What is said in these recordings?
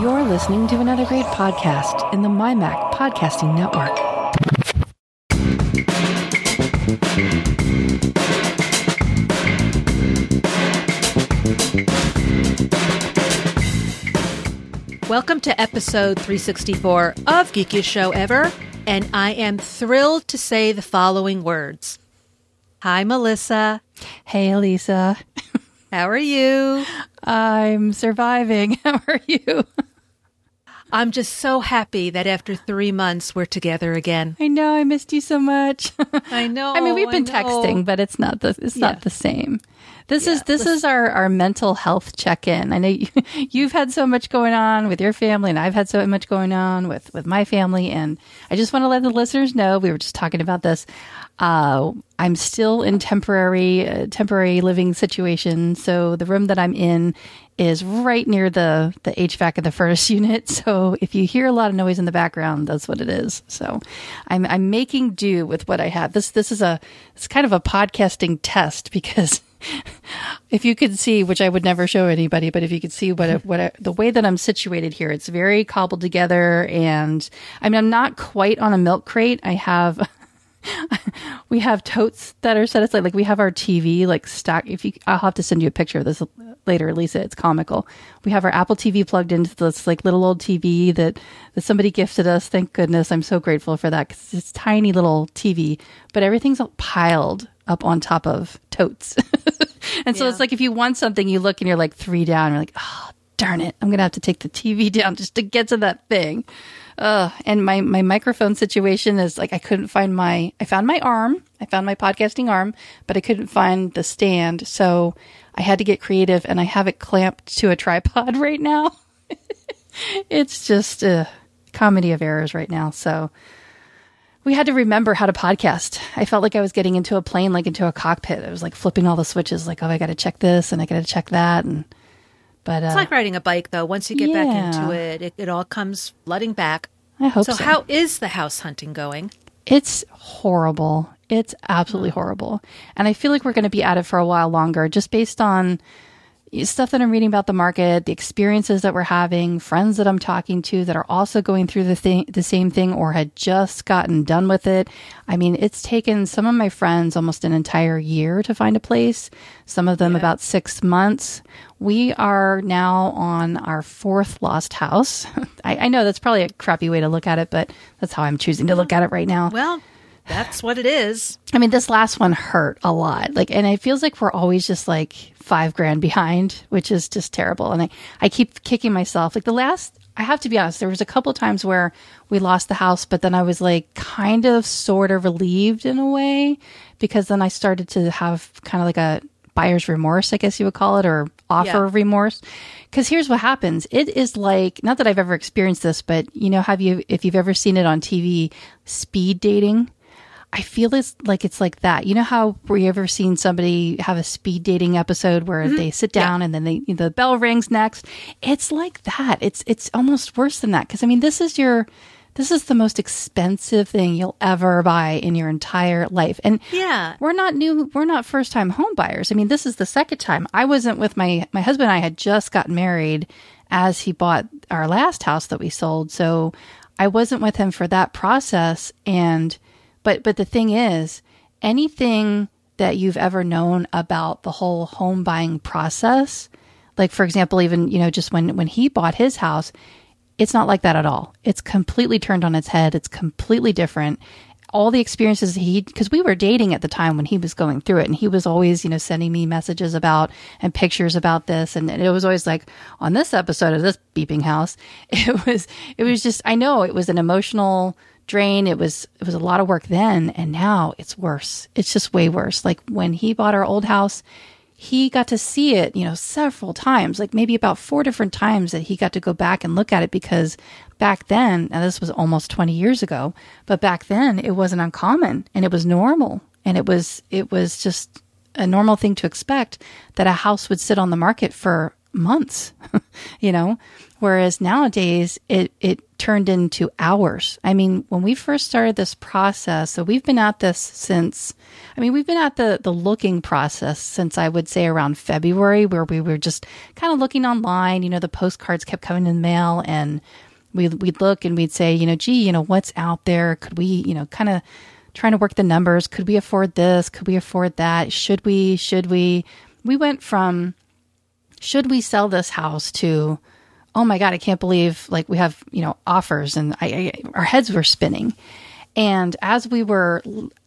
You're listening to another great podcast in the MyMac Podcasting Network. Welcome to episode 364 of Geekiest Show Ever, and I am thrilled to say the following words. Hi, Melissa. Hey, Lisa. How are you? I'm surviving. How are you? I'm just so happy that after three months we're together again. I know I missed you so much. I know. I mean, we've been texting, but it's not the it's Yeah. not the same. This Yeah, is this is our our mental health check in. I know you, you've had so much going on with your family, and I've had so much going on with with my family, and I just want to let the listeners know we were just talking about this. Uh, I'm still in temporary uh, temporary living situation, so the room that I'm in is right near the the HVAC of the furnace unit. So if you hear a lot of noise in the background, that's what it is. So I'm I'm making do with what I have. This this is a it's kind of a podcasting test because if you could see, which I would never show anybody, but if you could see what what it, the way that I'm situated here, it's very cobbled together, and I mean I'm not quite on a milk crate. I have. we have totes that are set aside. Like we have our TV like stack. If you, I'll have to send you a picture of this later, Lisa. It's comical. We have our Apple TV plugged into this like little old TV that that somebody gifted us. Thank goodness. I'm so grateful for that because it's tiny little TV, but everything's all piled up on top of totes. and so Yeah. it's like if you want something, you look and you're like three down. You're like, oh darn it, I'm gonna have to take the TV down just to get to that thing. Uh, and my, my microphone situation is like I couldn't find my I found my arm, I found my podcasting arm, but I couldn't find the stand. So I had to get creative and I have it clamped to a tripod right now. it's just a comedy of errors right now. So we had to remember how to podcast. I felt like I was getting into a plane, like into a cockpit. I was like flipping all the switches, like, oh, I got to check this and I got to check that. And, but, uh, It's like riding a bike, though. Once you get back into it, it, it all comes flooding back. I hope so. So, how is the house hunting going? It's horrible. It's absolutely hmm. horrible. And I feel like we're going to be at it for a while longer just based on stuff that I'm reading about the market, the experiences that we're having, friends that I'm talking to that are also going through the thing, the same thing or had just gotten done with it. I mean, it's taken some of my friends almost an entire year to find a place, some of them about six months. We are now on our fourth lost house. I, I know that's probably a crappy way to look at it, but that's how I'm choosing to look at it right now. Well, that's what it is. I mean, this last one hurt a lot. Like, and it feels like we're always just like five grand behind, which is just terrible. And I, I keep kicking myself. Like the last, I have to be honest, there was a couple times where we lost the house, but then I was like kind of sort of relieved in a way because then I started to have kind of like a buyer's remorse, I guess you would call it, or offer Yeah. remorse. Because here's what happens. It is like, not that I've ever experienced this, but you know, have you, if you've ever seen it on TV, speed dating? I feel it's like it's like that. You know how were you ever seen somebody have a speed dating episode where mm-hmm. they sit down and then they the bell rings next? It's like that. It's it's almost worse than that because I mean this is your this is the most expensive thing you'll ever buy in your entire life. And Yeah. we're not new we're not first time home buyers. I mean this is the second time. I wasn't with my my husband and I had just gotten married as he bought our last house that we sold. So I wasn't with him for that process and but but the thing is, anything that you've ever known about the whole home buying process, like for example, even you know just when when he bought his house, it's not like that at all. It's completely turned on its head. It's completely different. All the experiences he, because we were dating at the time when he was going through it, and he was always, you know, sending me messages about and pictures about this, and it was always like on this episode of this beeping house, it was, it was just, I know it was an emotional drain. It was, it was a lot of work then, and now it's worse. It's just way worse. Like when he bought our old house, he got to see it, you know, several times, like maybe about four different times that he got to go back and look at it because back then, now this was almost 20 years ago, but back then it wasn't uncommon and it was normal. And it was, it was just a normal thing to expect that a house would sit on the market for months, you know, whereas nowadays it, it turned into hours. I mean, when we first started this process, so we've been at this since, I mean, we've been at the, the looking process since I would say around February, where we were just kind of looking online. You know, the postcards kept coming in the mail and we'd, we'd look and we'd say, you know, gee, you know, what's out there? Could we, you know, kind of trying to work the numbers? Could we afford this? Could we afford that? Should we? Should we? We went from, should we sell this house to, oh my god, I can't believe like we have you know offers, and I, I, our heads were spinning. And as we were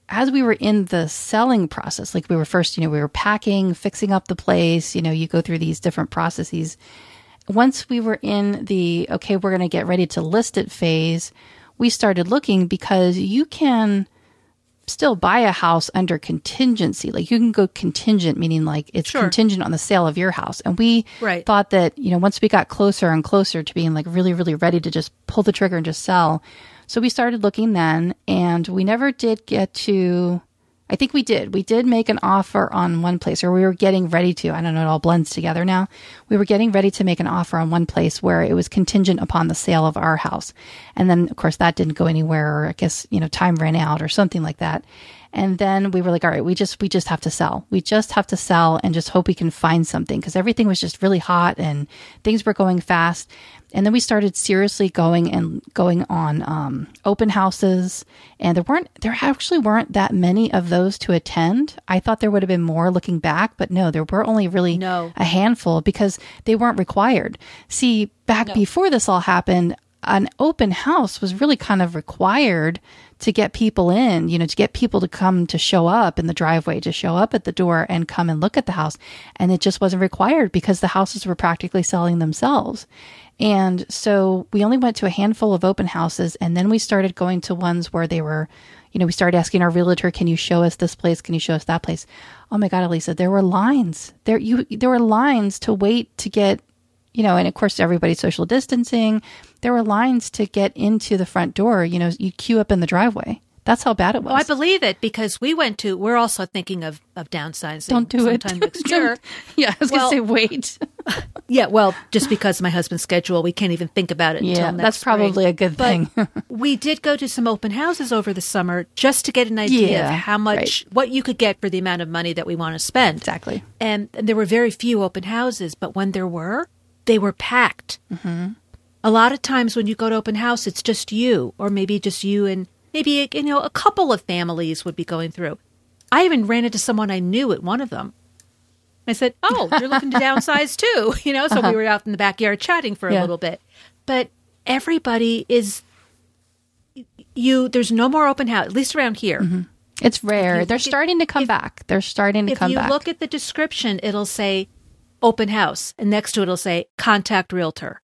as we were in the selling process, like we were first, you know, we were packing, fixing up the place. You know, you go through these different processes. Once we were in the okay, we're going to get ready to list it phase, we started looking because you can still buy a house under contingency. Like you can go contingent, meaning like it's Sure. contingent on the sale of your house. And we Right. thought that, you know, once we got closer and closer to being like really, really ready to just pull the trigger and just sell. So we started looking then and we never did get to, I think we did. We did make an offer on one place or we were getting ready to. I don't know, it all blends together now. We were getting ready to make an offer on one place where it was contingent upon the sale of our house. And then, of course, that didn't go anywhere or I guess, you know, time ran out or something like that. And then we were like, all right, we just, we just have to sell. We just have to sell and just hope we can find something because everything was just really hot and things were going fast. And then we started seriously going and going on um, open houses, and there weren't there actually weren't that many of those to attend. I thought there would have been more looking back, but no, there were only really No. a handful because they weren't required. See, back before this all happened, an open house was really kind of required to get people in, you know, to get people to come to show up in the driveway, to show up at the door and come and look at the house. And it just wasn't required because the houses were practically selling themselves. And so we only went to a handful of open houses and then we started going to ones where they were, you know, we started asking our realtor, can you show us this place? Can you show us that place? Oh my God, Elisa, there were lines. There you there were lines to wait to get you know, and of course everybody's social distancing. There were lines to get into the front door. You know, you queue up in the driveway. That's how bad it was. Oh, I believe it because we went to. We're also thinking of of downsizing. Don't do it. sometime next year. yeah, I was Well- gonna say wait. Yeah, well, just because of my husband's schedule, we can't even think about it until yeah, that's probably spring. a good But thing. we did go to some open houses over the summer just to get an idea Yeah, of how much what you could get for the amount of money that we want to spend. exactly. And, and there were very few open houses, but when there were, they were packed. Mm-hmm. A lot of times when you go to open house, it's just you, or maybe just you and maybe you know a couple of families would be going through. I even ran into someone I knew at one of them. I said, "Oh, you're looking to downsize too," you know. So we uh-huh. were out in the backyard chatting for a little bit, but everybody is you. There's no more open house, at least around here. Mm-hmm. It's rare. They're starting to come if- back. They're starting to come back. if you look at the description, it'll say open house, and next to it, it'll say contact realtor.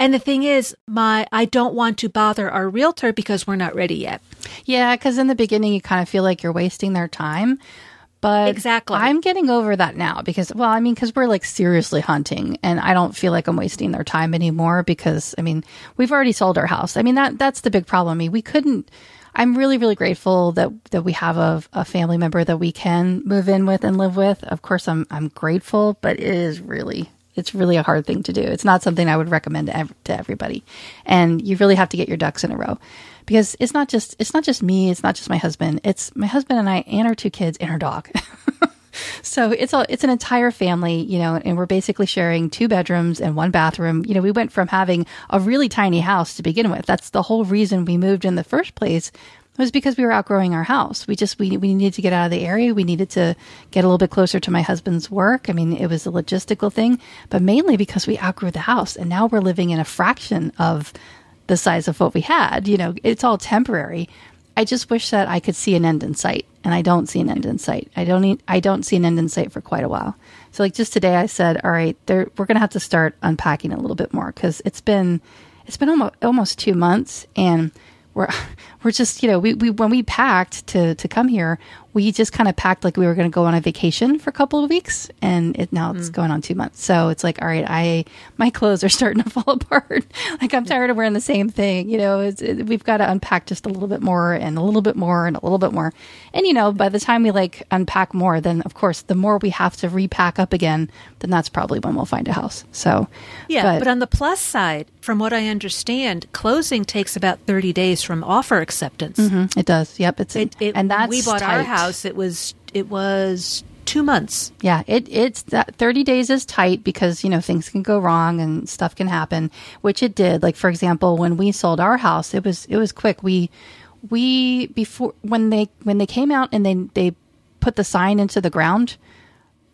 And the thing is, my I don't want to bother our realtor because we're not ready yet. yeah, because in the beginning you kind of feel like you're wasting their time. But Exactly. I'm getting over that now because, well, I mean, because we're like seriously hunting, and I don't feel like I'm wasting their time anymore because, I mean, we've already sold our house. I mean, that that's the big problem. I mean, we couldn't. I'm really, really grateful that that we have a, a family member that we can move in with and live with. Of course, I'm I'm grateful, but it is really it's really a hard thing to do. It's not something I would recommend to, ev- to everybody, and you really have to get your ducks in a row because it's not just it's not just me, it's not just my husband, it's my husband and I and our two kids and our dog. So it's a it's an entire family, you know, and we're basically sharing two bedrooms and one bathroom. You know, we went from having a really tiny house to begin with. That's the whole reason we moved in the first place was because we were outgrowing our house. We just we we needed to get out of the area. We needed to get a little bit closer to my husband's work. I mean, it was a logistical thing, but mainly because we outgrew the house and now we're living in a fraction of the size of what we had. You know, it's all temporary. I just wish that I could see an end in sight, and I don't see an end in sight. I don't need, I don't see an end in sight for quite a while. So, like just today, I said, "All right, there, we're going to have to start unpacking a little bit more because it's been it's been almost almost two months, and we're we're just you know we, we when we packed to to come here, we just kind of packed like we were going to go on a vacation for a couple of weeks and it now it's mm. going on two months. So it's like all right i my clothes are starting to fall apart. Like i'm tired of wearing the same thing you know it, we've got to unpack just a little bit more and a little bit more and a little bit more. And you know by the time we like unpack more then of course the more we have to repack up again then that's probably when we'll find a house. So yeah but, but on the plus side from what i understand closing takes about 30 days from offer acceptance mm-hmm, it does yep it's it, it, and that's we bought tight. our house it was it was two months. Yeah, it it's that thirty days is tight because you know things can go wrong and stuff can happen, which it did. Like for example, when we sold our house, it was it was quick. We we before when they when they came out and they they put the sign into the ground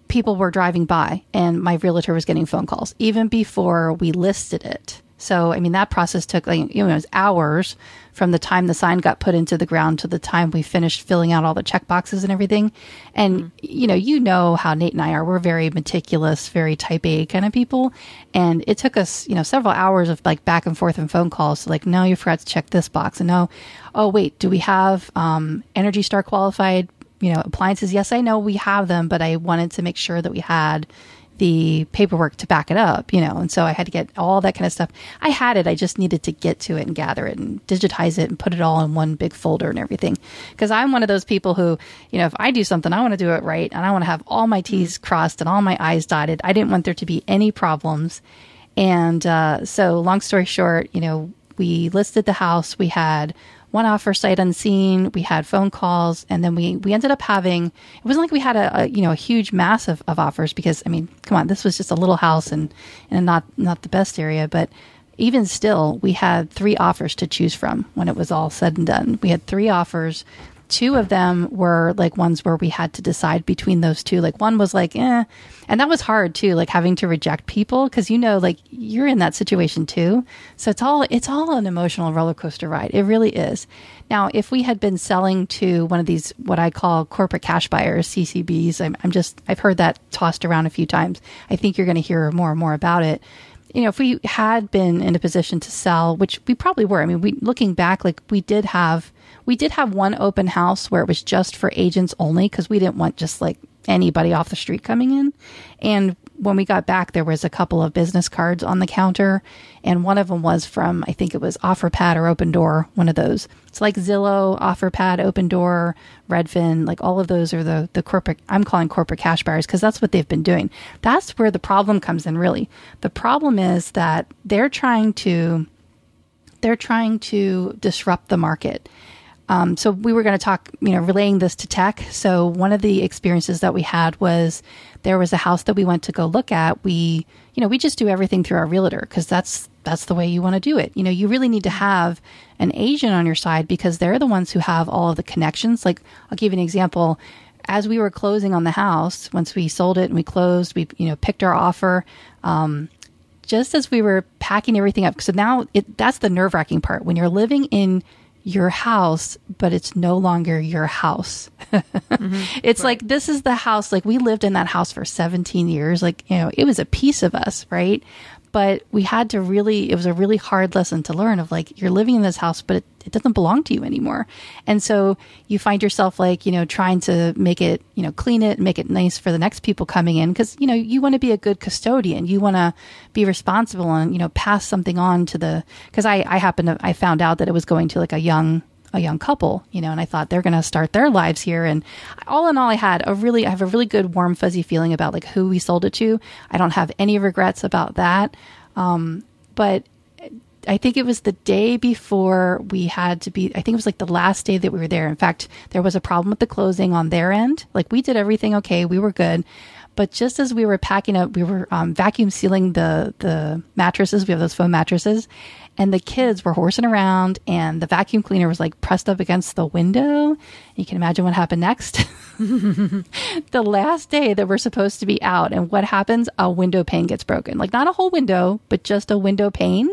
people were driving by and my realtor was getting phone calls even before we listed it so, I mean, that process took like, you know, it was hours from the time the sign got put into the ground to the time we finished filling out all the check boxes and everything. And, mm-hmm. you know, you know how Nate and I are. We're very meticulous, very type A kind of people. And it took us, you know, several hours of like back and forth and phone calls. So like, no, you forgot to check this box. And no, oh, wait, do we have um, Energy Star qualified, you know, appliances? Yes, I know we have them, but I wanted to make sure that we had the paperwork to back it up, you know, and so I had to get all that kind of stuff. I had it, I just needed to get to it and gather it and digitize it and put it all in one big folder and everything. Because I'm one of those people who, you know, if I do something, I want to do it right and I want to have all my T's crossed and all my I's dotted. I didn't want there to be any problems. And uh, so, long story short, you know, we listed the house. We had one offer sight unseen. We had phone calls, and then we we ended up having. It wasn't like we had a, a you know a huge mass of, of offers because I mean, come on, this was just a little house and and not not the best area, but even still, we had three offers to choose from when it was all said and done. We had three offers two of them were like ones where we had to decide between those two. Like one was like, eh, and that was hard too, like having to reject people because you know, like you're in that situation too. So it's all it's all an emotional roller coaster ride. It really is. Now, if we had been selling to one of these what I call corporate cash buyers, CCBs, I'm, I'm just I've heard that tossed around a few times. I think you're going to hear more and more about it you know, if we had been in a position to sell, which we probably were, I mean, we looking back, like we did have we did have one open house where it was just for agents only because we didn't want just like anybody off the street coming in. And when we got back, there was a couple of business cards on the counter, and one of them was from I think it was OfferPad or Opendoor, one of those. It's like Zillow, OfferPad, Opendoor, Redfin, like all of those are the the corporate. I'm calling corporate cash buyers because that's what they've been doing. That's where the problem comes in. Really, the problem is that they're trying to they're trying to disrupt the market um, so we were going to talk, you know, relaying this to tech. So one of the experiences that we had was there was a house that we went to go look at. We, you know, we just do everything through our realtor because that's that's the way you want to do it. You know, you really need to have an agent on your side because they're the ones who have all of the connections. Like I'll give you an example. As we were closing on the house, once we sold it and we closed, we you know picked our offer. Um, just as we were packing everything up, so now it, that's the nerve wracking part when you're living in your house, but it's no longer your house. mm-hmm. It's right. like, this is the house. Like, we lived in that house for 17 years. Like, you know, it was a piece of us, right? But we had to really it was a really hard lesson to learn of like you're living in this house but it, it doesn't belong to you anymore. And so you find yourself like you know trying to make it you know clean it make it nice for the next people coming in because you know you want to be a good custodian. You want to be responsible and you know pass something on to the because i i happened to i found out that it was going to like a young a young couple, you know, and I thought they're going to start their lives here. And all in all, I had a really, I have a really good warm, fuzzy feeling about like who we sold it to. I don't have any regrets about that. Um, but I think it was the day before we had to be, I think it was like the last day that we were there. In fact, there was a problem with the closing on their end. Like we did everything okay. We were good. But just as we were packing up, we were um, vacuum sealing the the mattresses. We have those foam mattresses, and the kids were horsing around and the vacuum cleaner was like pressed up against the window. You can imagine what happened next. the last day that we're supposed to be out and what happens? A window pane gets broken. Like not a whole window, but just a window pane.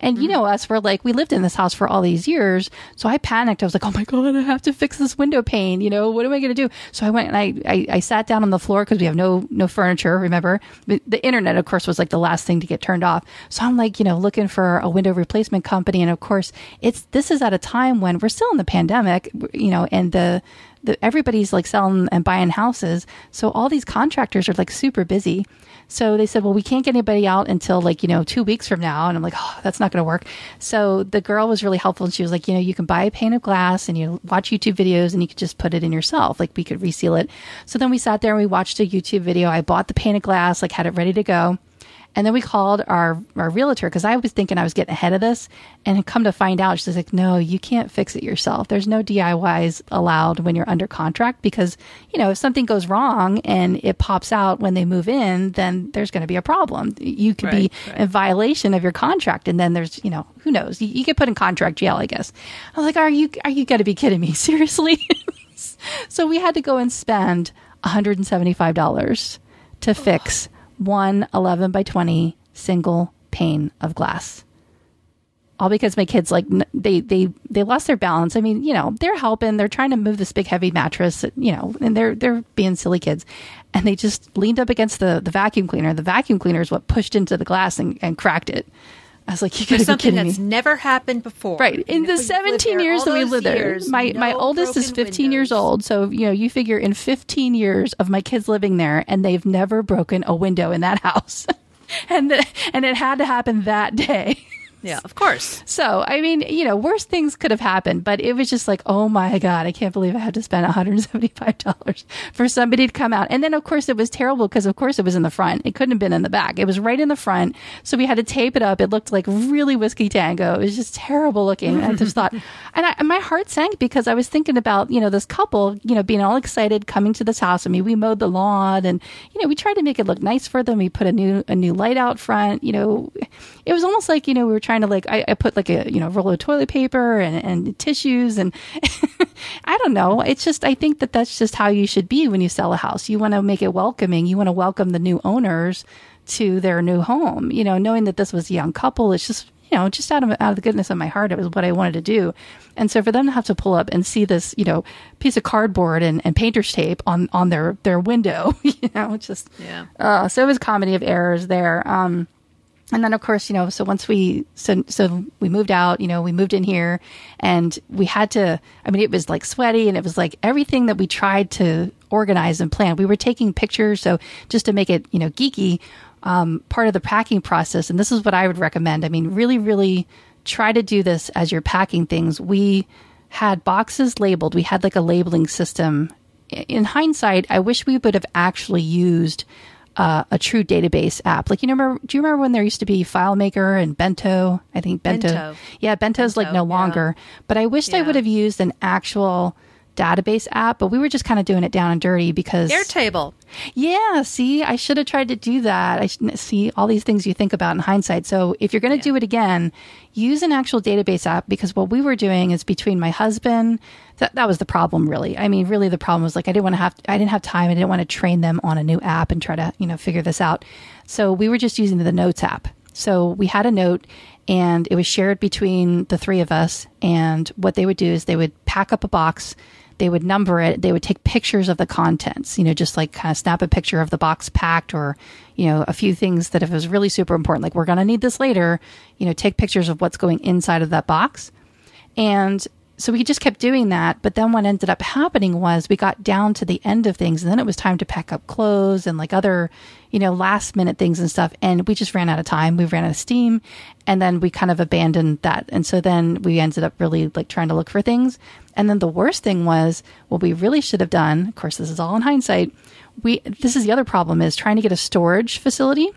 And mm-hmm. you know us, we're like, we lived in this house for all these years. So I panicked. I was like, oh my God, I have to fix this window pane. You know, what am I going to do? So I went and I, I, I sat down on the floor because we have no, no furniture, remember? The internet, of course, was like the last thing to get turned off. So I'm like, you know, looking for a window replacement company. And of course, it's, this is at a time when we're still in the pandemic, you know, and the, the, everybody's like selling and buying houses. So all these contractors are like super busy. So they said, well, we can't get anybody out until like, you know, two weeks from now. And I'm like, oh, that's not going to work. So the girl was really helpful. And she was like, you know, you can buy a pane of glass and you watch YouTube videos and you could just put it in yourself. Like we could reseal it. So then we sat there and we watched a YouTube video. I bought the pane of glass, like had it ready to go. And then we called our, our realtor because I was thinking I was getting ahead of this and come to find out, she's like, no, you can't fix it yourself. There's no DIYs allowed when you're under contract because, you know, if something goes wrong and it pops out when they move in, then there's going to be a problem. You could right, be right. in violation of your contract. And then there's, you know, who knows? You, you get put in contract jail, I guess. I was like, are you, are you going to be kidding me? Seriously? so we had to go and spend $175 to oh, fix one 11 by 20 single pane of glass. All because my kids like they they they lost their balance. I mean, you know, they're helping. They're trying to move this big heavy mattress, you know, and they're they're being silly kids. And they just leaned up against the the vacuum cleaner. The vacuum cleaner is what pushed into the glass and, and cracked it. I was like, you gotta something be that's me. never happened before. Right. In the 17 years that we lived there, my, no my oldest is 15 windows. years old. So, you know, you figure in 15 years of my kids living there and they've never broken a window in that house. and, the, and it had to happen that day. Yeah, of course. So, I mean, you know, worse things could have happened, but it was just like, oh my God, I can't believe I had to spend $175 for somebody to come out. And then, of course, it was terrible because, of course, it was in the front. It couldn't have been in the back. It was right in the front. So we had to tape it up. It looked like really whiskey tango. It was just terrible looking. I just thought, and, I, and my heart sank because I was thinking about, you know, this couple, you know, being all excited coming to this house. I mean, we mowed the lawn and, you know, we tried to make it look nice for them. We put a new, a new light out front, you know, it was almost like, you know, we were trying trying to like I, I put like a you know roll of toilet paper and, and tissues and I don't know. It's just I think that that's just how you should be when you sell a house. You want to make it welcoming. You want to welcome the new owners to their new home. You know, knowing that this was a young couple, it's just you know, just out of out of the goodness of my heart, it was what I wanted to do. And so for them to have to pull up and see this, you know, piece of cardboard and, and painter's tape on on their their window, you know, it's just yeah. Uh, so it was comedy of errors there. Um, and then of course you know so once we so so we moved out you know we moved in here and we had to i mean it was like sweaty and it was like everything that we tried to organize and plan. We were taking pictures so just to make it you know geeky um, part of the packing process. And this is what i would recommend. I mean really really try to do this as you're packing things. We had boxes labeled. We had like a labeling system. In hindsight i wish we would have actually used uh, a true database app. Like you remember? Do you remember when there used to be FileMaker and Bento? I think Bento. Bento. Yeah, Bento's Bento, like no longer. yeah. But I wished I would have used an actual database app. But we were just kind of doing it down and dirty because Airtable. yeah, see, I should have tried to do that. I should see all these things you think about in hindsight. So if you're going to Yeah. do it again, use an actual database app because what we were doing is between my husband. That, that was the problem, really. I mean, really, the problem was like I didn't want to have, I didn't have time. I didn't want to train them on a new app and try to, you know, figure this out. So we were just using the Notes app. So we had a note and it was shared between the three of us. And what they would do is they would pack up a box, they would number it, they would take pictures of the contents, you know, just like kind of snap a picture of the box packed or, you know, a few things that if it was really super important, like we're going to need this later, you know, take pictures of what's going inside of that box. And so we just kept doing that. But then what ended up happening was we got down to the end of things and then it was time to pack up clothes and like other, you know, last minute things and stuff. And we just ran out of time. We ran out of steam and then we kind of abandoned that. And so then we ended up really like trying to look for things. And then the worst thing was what we really should have done. Of course, this is all in hindsight. We, this is the other problem is trying to get a storage facility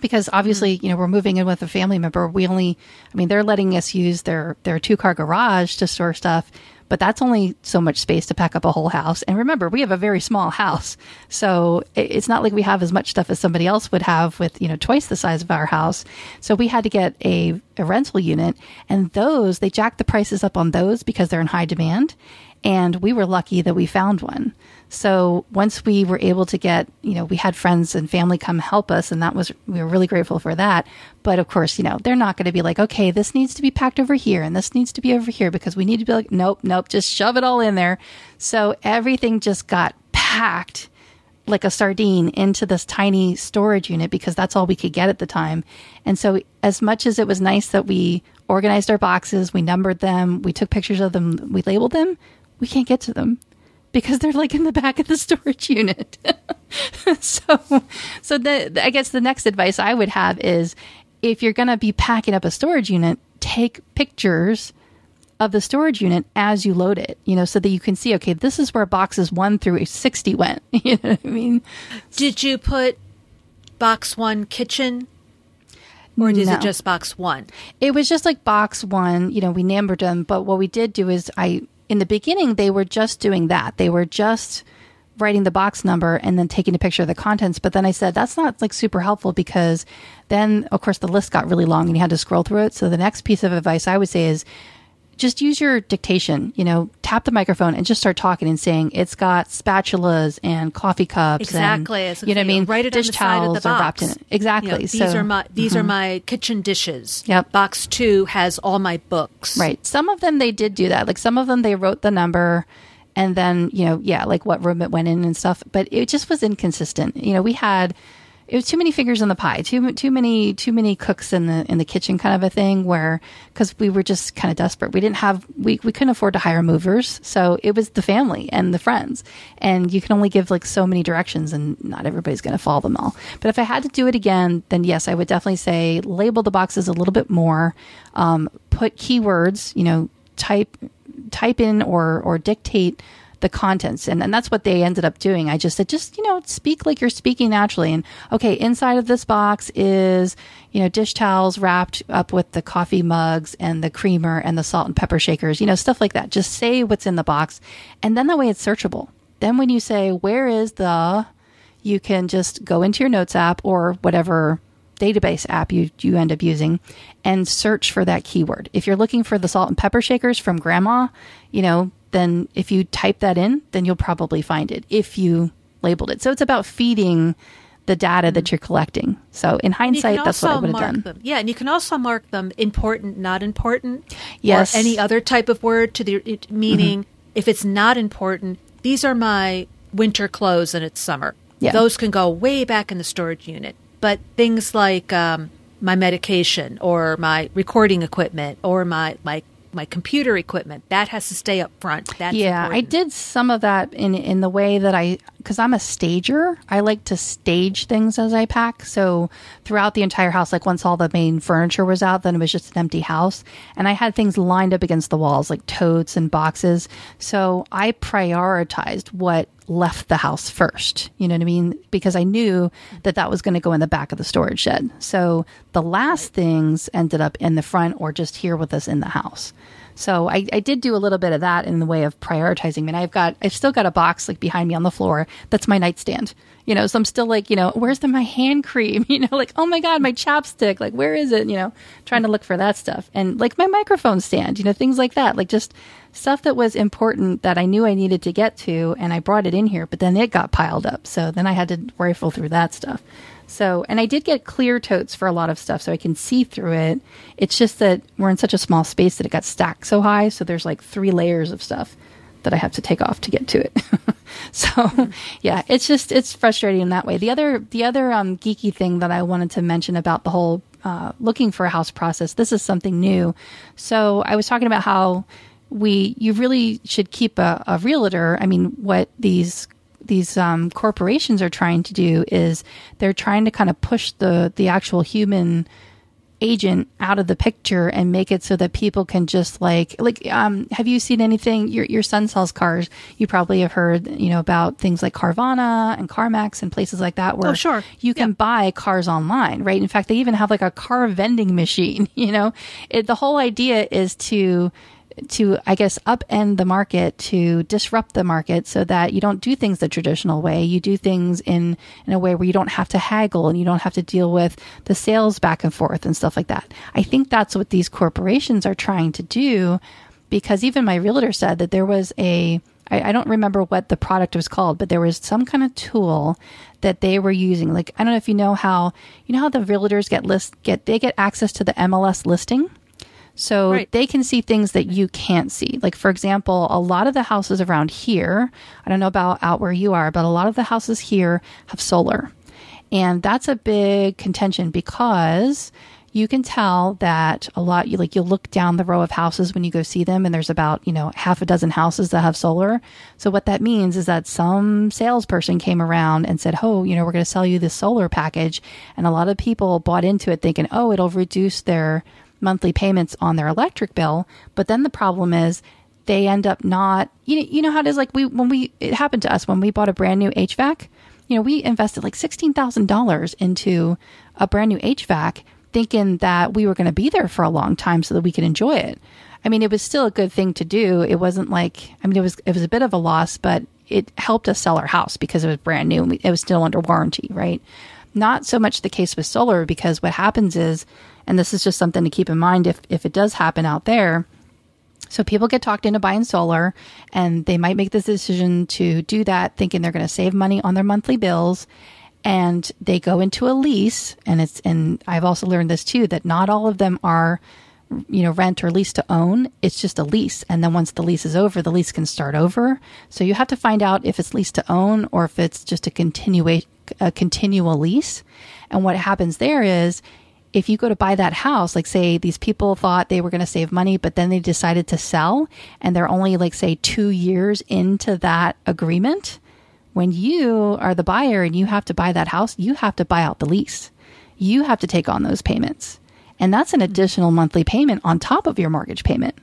because obviously mm. you know we're moving in with a family member. We only i mean they're letting us use their their two car garage to store stuff but that's only so much space to pack up a whole house. And remember we have a very small house. So it's not like we have as much stuff as somebody else would have with you know twice the size of our house. So we had to get a, a rental unit and those they jacked the prices up on those because they're in high demand and we were lucky that we found one. So once we were able to get, you know, we had friends and family come help us, and that was we were really grateful for that. But of course, you know, they're not going to be like, okay, this needs to be packed over here, and this needs to be over here because we need to be like, nope, nope, just shove it all in there. So everything just got packed like a sardine into this tiny storage unit because that's all we could get at the time. And so, as much as it was nice that we organized our boxes, we numbered them, we took pictures of them, we labeled them, we can't get to them because they're like in the back of the storage unit. so, so the, I guess the next advice I would have is if you're going to be packing up a storage unit, take pictures of the storage unit as you load it, you know, so that you can see, okay, this is where boxes one through 60 went. You know what I mean? Did you put box one kitchen or is No. it just box one? It was just like box one, you know, we numbered them, but what we did do is I, in the beginning, they were just doing that. They were just writing the box number and then taking a picture of the contents. But then I said, that's not like super helpful because then, of course, the list got really long and you had to scroll through it. So the next piece of advice I would say is just use your dictation, you know, tap the microphone and just start talking and saying it's got spatulas and coffee cups. Exactly. And, you know what I mean? Write it on Dish the side of towels the are wrapped in it. Exactly. You know, these so, mm-hmm. are my these are my kitchen dishes. Yep. Box two has all my books. Right. Some of them they did do that. Like some of them they wrote the number and then, you know, yeah, like what room it went in and stuff, but it just was inconsistent. You know, we had it was too many fingers in the pie, too too many too many cooks in the in the kitchen kind of a thing where cuz we were just kind of desperate. We didn't have we we couldn't afford to hire movers, so it was the family and the friends. And you can only give like so many directions and not everybody's going to follow them all. But if I had to do it again, then yes, I would definitely say label the boxes a little bit more. Um, put keywords, you know, type type in or or dictate the contents. And, and that's what they ended up doing. I just said just you know speak like you're speaking naturally. And okay inside of this box is you know dish towels wrapped up with the coffee mugs and the creamer and the salt and pepper shakers you know stuff like that. Just say what's in the box. And then that way it's searchable. Then when you say where is the you can just go into your notes app or whatever database app you, you end up using and search for that keyword. If you're looking for the salt and pepper shakers from grandma, you know, then if you type that in, then you'll probably find it if you labeled it. So it's about feeding the data that you're collecting. So in hindsight, that's what I would have done. them. Yeah, and you can also mark them important, not important. Yes. Or any other type of word to the it, meaning Mm-hmm. if it's not important, these are my winter clothes and it's summer. Yeah. Those can go way back in the storage unit. But things like um, my medication or my recording equipment or my my my computer equipment that has to stay up front. That's yeah, I did some of that in in the way that I because I'm a stager. I like to stage things as I pack. So throughout the entire house, like once all the main furniture was out, then it was just an empty house, and I had things lined up against the walls like totes and boxes. So I prioritized what left the house first. You know what I mean? Because I knew that that was going to go in the back of the storage shed. So the last things ended up in the front or just here with us in the house. So I, I did do a little bit of that in the way of prioritizing. Mean, I've got, I've still got a box like behind me on the floor. That's my nightstand. You know, so I'm still like, you know, where's the my hand cream? You know, like, oh my god, my chapstick. Like, where is it? You know, trying to look for that stuff and like my microphone stand. You know, things like that. Like just stuff that was important that I knew I needed to get to, and I brought it in here. But then it got piled up, so then I had to rifle through that stuff. So, and I did get clear totes for a lot of stuff so I can see through it. It's just that we're in such a small space that it got stacked so high. So there's like three layers of stuff that I have to take off to get to it. so yeah, it's just, it's frustrating in that way. The other, the other, um, geeky thing that I wanted to mention about the whole, uh, looking for a house process, this is something new. So I was talking about how we, you really should keep a, a realtor. I mean, what these these um, corporations are trying to do is they're trying to kind of push the the actual human agent out of the picture and make it so that people can just like like um have you seen anything your your son sells cars. You probably have heard you know about things like Carvana and CarMax and places like that where Oh, sure. you can buy cars online right? In fact they even have like a car vending machine you know? It, the whole idea is to to I guess upend the market to disrupt the market so that you don't do things the traditional way. You do things in in a way where you don't have to haggle and you don't have to deal with the sales back and forth and stuff like that. I think that's what these corporations are trying to do because even my realtor said that there was a I, I don't remember what the product was called, but there was some kind of tool that they were using. Like I don't know if you know how you know how the realtors get list get they get access to the MLS listing. So Right. they can see things that you can't see. Like, for example, a lot of the houses around here, I don't know about out where you are, but a lot of the houses here have solar. And that's a big contention because you can tell that a lot you like you'll look down the row of houses when you go see them and there's about you know half a dozen houses that have solar so what that means is that some salesperson came around and said oh you know we're going to sell you this solar package and a lot of people bought into it thinking oh it'll reduce their monthly payments on their electric bill but then the problem is they end up not you know, you know how it is like we when we it happened to us when we bought a brand new HVAC you know we invested like $16,000 into a brand new HVAC thinking that we were going to be there for a long time so that we could enjoy it. I mean, it was still a good thing to do. It wasn't like, I mean, it was, it was a bit of a loss, but it helped us sell our house because it was brand new it was still under warranty, right? Not so much the case with solar because what happens is, and this is just something to keep in mind if, if it does happen out there. So people get talked into buying solar and they might make this decision to do that thinking they're going to save money on their monthly bills and they go into a lease and it's and I've also learned this too that not all of them are you know rent or lease to own it's just a lease and then once the lease is over the lease can start over so you have to find out if it's lease to own or if it's just a continue a continual lease and what happens there is if you go to buy that house like say these people thought they were going to save money but then they decided to sell and they're only like say 2 years into that agreement when you are the buyer and you have to buy that house, you have to buy out the lease. You have to take on those payments. And that's an additional monthly payment on top of your mortgage payment.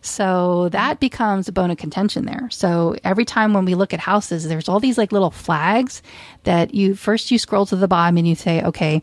So that becomes a bone of contention there. So every time when we look at houses, there's all these like little flags that you first you scroll to the bottom and you say, okay,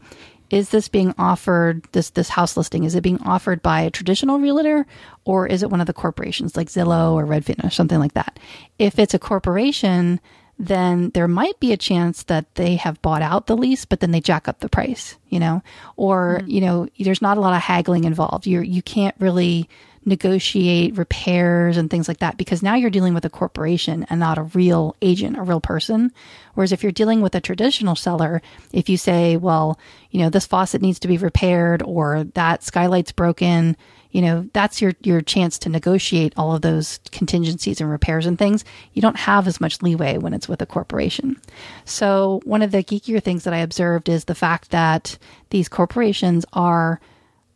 is this being offered this this house listing is it being offered by a traditional realtor or is it one of the corporations like Zillow or Redfin or something like that? If it's a corporation, then there might be a chance that they have bought out the lease, but then they jack up the price, you know, or, mm-hmm. you know, there's not a lot of haggling involved. You're, you can't really negotiate repairs and things like that because now you're dealing with a corporation and not a real agent, a real person. Whereas if you're dealing with a traditional seller, if you say, well, you know, this faucet needs to be repaired or that skylight's broken, you know, that's your, your chance to negotiate all of those contingencies and repairs and things. You don't have as much leeway when it's with a corporation. So one of the geekier things that I observed is the fact that these corporations are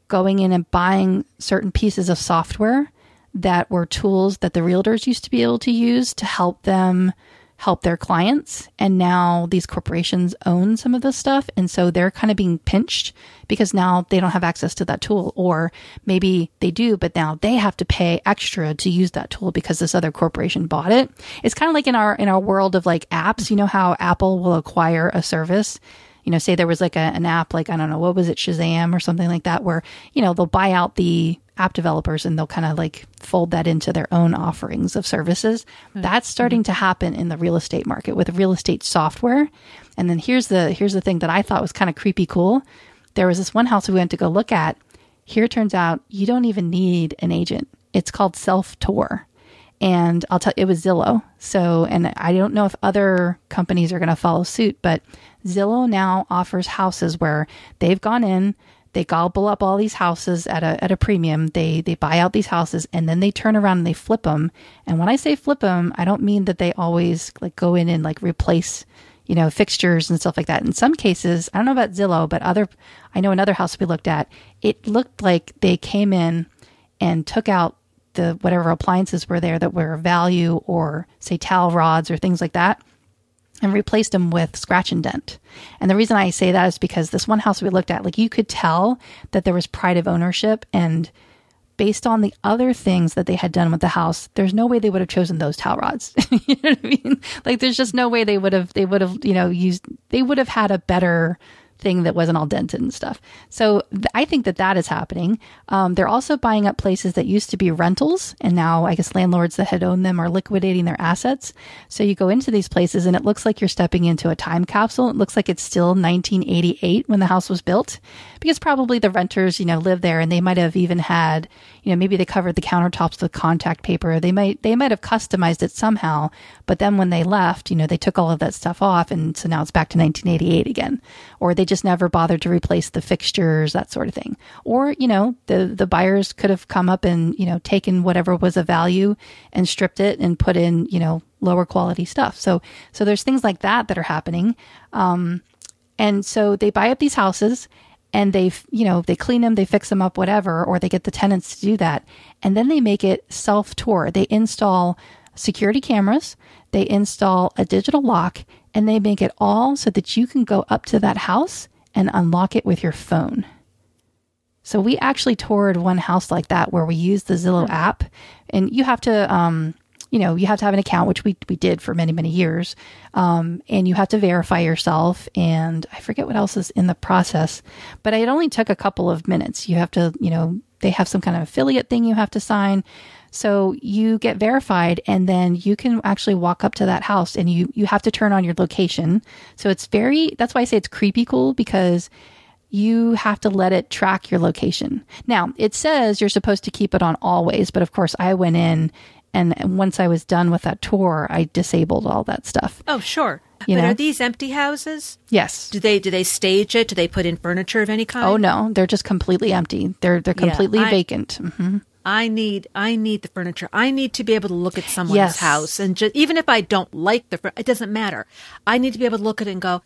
going in and buying certain pieces of software that were tools that the realtors used to be able to use to help them help their clients. And now these corporations own some of this stuff. And so they're kind of being pinched because now they don't have access to that tool. Or maybe they do, but now they have to pay extra to use that tool because this other corporation bought it. It's kind of like in our, in our world of like apps, you know how Apple will acquire a service you know, say there was like a, an app, like, I don't know, what was it, Shazam or something like that, where, you know, they'll buy out the app developers and they'll kind of like fold that into their own offerings of services. Mm-hmm. That's starting to happen in the real estate market with real estate software. And then here's the here's the thing that I thought was kind of creepy cool. There was this one house we went to go look at. Here it turns out you don't even need an agent. It's called self tour. And I'll tell it was Zillow. So, and I don't know if other companies are going to follow suit, but Zillow now offers houses where they've gone in, they gobble up all these houses at a at a premium. They they buy out these houses and then they turn around and they flip them. And when I say flip them, I don't mean that they always like go in and like replace you know fixtures and stuff like that. In some cases, I don't know about Zillow, but other I know another house we looked at, it looked like they came in and took out the whatever appliances were there that were of value or say towel rods or things like that and replaced them with scratch and dent. And the reason I say that is because this one house we looked at, like you could tell that there was pride of ownership and based on the other things that they had done with the house, there's no way they would have chosen those towel rods. you know what I mean? Like there's just no way they would have, they would have, you know, used, they would have had a better thing that wasn't all dented and stuff. So th- I think that that is happening. Um, they're also buying up places that used to be rentals, and now I guess landlords that had owned them are liquidating their assets. So you go into these places, and it looks like you're stepping into a time capsule. It looks like it's still 1988 when the house was built, because probably the renters, you know, live there, and they might have even had, you know, maybe they covered the countertops with contact paper. They might they might have customized it somehow, but then when they left, you know, they took all of that stuff off, and so now it's back to 1988 again, or they just never bothered to replace the fixtures, that sort of thing. Or, you know, the, the buyers could have come up and, you know, taken whatever was of value and stripped it and put in, you know, lower quality stuff. So, so there's things like that that are happening. Um, and so they buy up these houses and they, you know, they clean them, they fix them up, whatever, or they get the tenants to do that. And then they make it self tour. They install security cameras, they install a digital lock, and they make it all so that you can go up to that house and unlock it with your phone. So we actually toured one house like that where we used the Zillow app, and you have to, um, you know, you have to have an account, which we we did for many many years, um, and you have to verify yourself. And I forget what else is in the process, but it only took a couple of minutes. You have to, you know, they have some kind of affiliate thing you have to sign. So you get verified and then you can actually walk up to that house and you, you have to turn on your location. So it's very, that's why I say it's creepy cool because you have to let it track your location. Now, it says you're supposed to keep it on always, but of course, I went in and once I was done with that tour, I disabled all that stuff. Oh, sure. You but know? are these empty houses? Yes. Do they do they stage it? Do they put in furniture of any kind? Oh no, they're just completely empty. They're they're Yeah, completely I- vacant. hmm I need I need the furniture. I need to be able to look at someone's Yes. house and just even if I don't like the it doesn't matter. I need to be able to look at it and go,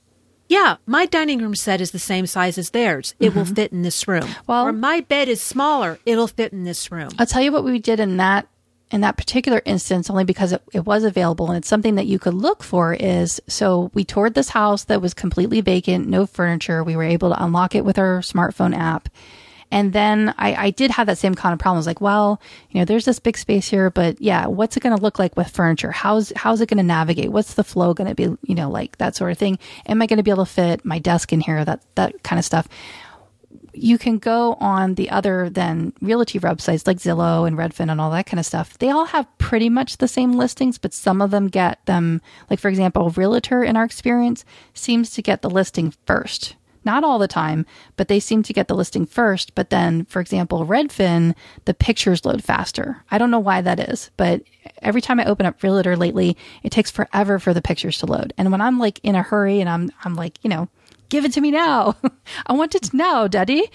yeah, my dining room set is the same size as theirs. It will fit in this room. Mm-hmm. Well- or my bed is smaller. It'll fit in this room. I'll tell you what we did in that in that particular instance, only because it, it was available and it's something that you could look for is so we toured this house that was completely vacant, no furniture. We were able to unlock it with our smartphone app. And then I, I did have that same kind of problem. I was like, well, you know, there's this big space here, but yeah, what's it going to look like with furniture? How's, how's it going to navigate? What's the flow going to be, you know, like that sort of thing? Am I going to be able to fit my desk in here? That, that kind of stuff you can go on the other than realty websites like Zillow and Redfin and all that kind of stuff. They all have pretty much the same listings, but some of them get them, like for example, Realtor in our experience seems to get the listing first. Not all the time, but they seem to get the listing first. But then, for example, Redfin, the pictures load faster. I don't know why that is, but every time I open up Realtor lately, it takes forever for the pictures to load. And when I'm like in a hurry and I'm, I'm like, you know, give it to me now. I want it now, daddy.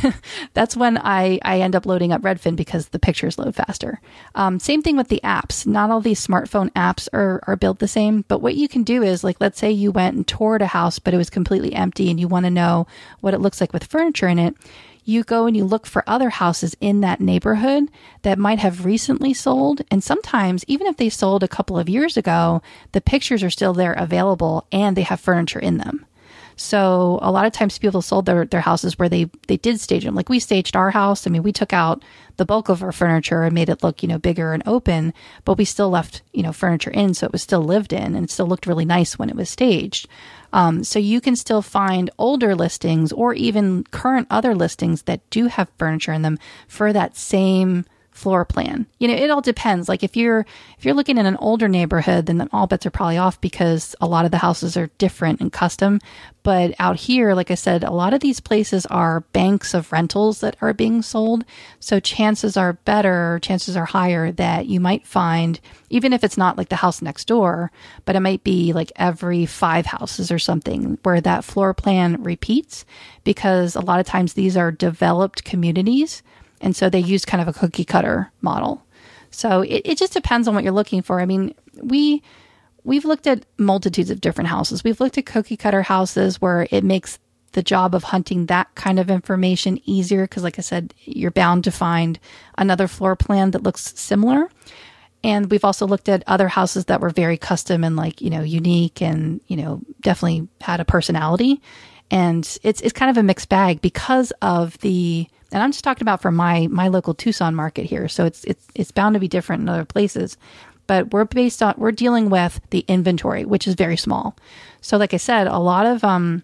That's when I, I end up loading up Redfin because the pictures load faster. Um, same thing with the apps. Not all these smartphone apps are, are built the same, but what you can do is like, let's say you went and toured a house, but it was completely empty and you want to know what it looks like with furniture in it. You go and you look for other houses in that neighborhood that might have recently sold. And sometimes, even if they sold a couple of years ago, the pictures are still there available and they have furniture in them. So a lot of times people sold their, their houses where they, they did stage them. Like we staged our house. I mean, we took out the bulk of our furniture and made it look, you know, bigger and open, but we still left, you know, furniture in. So it was still lived in and it still looked really nice when it was staged. Um, so you can still find older listings or even current other listings that do have furniture in them for that same floor plan. You know, it all depends. Like if you're if you're looking in an older neighborhood, then all bets are probably off because a lot of the houses are different and custom. But out here, like I said, a lot of these places are banks of rentals that are being sold. So chances are better, chances are higher that you might find, even if it's not like the house next door, but it might be like every five houses or something where that floor plan repeats because a lot of times these are developed communities. And so they use kind of a cookie cutter model. So it, it just depends on what you're looking for. I mean, we we've looked at multitudes of different houses. We've looked at cookie cutter houses where it makes the job of hunting that kind of information easier because like I said, you're bound to find another floor plan that looks similar. And we've also looked at other houses that were very custom and like, you know, unique and, you know, definitely had a personality. And it's it's kind of a mixed bag because of the and I'm just talking about for my my local Tucson market here. So it's it's it's bound to be different in other places. But we're based on we're dealing with the inventory, which is very small. So like I said, a lot of um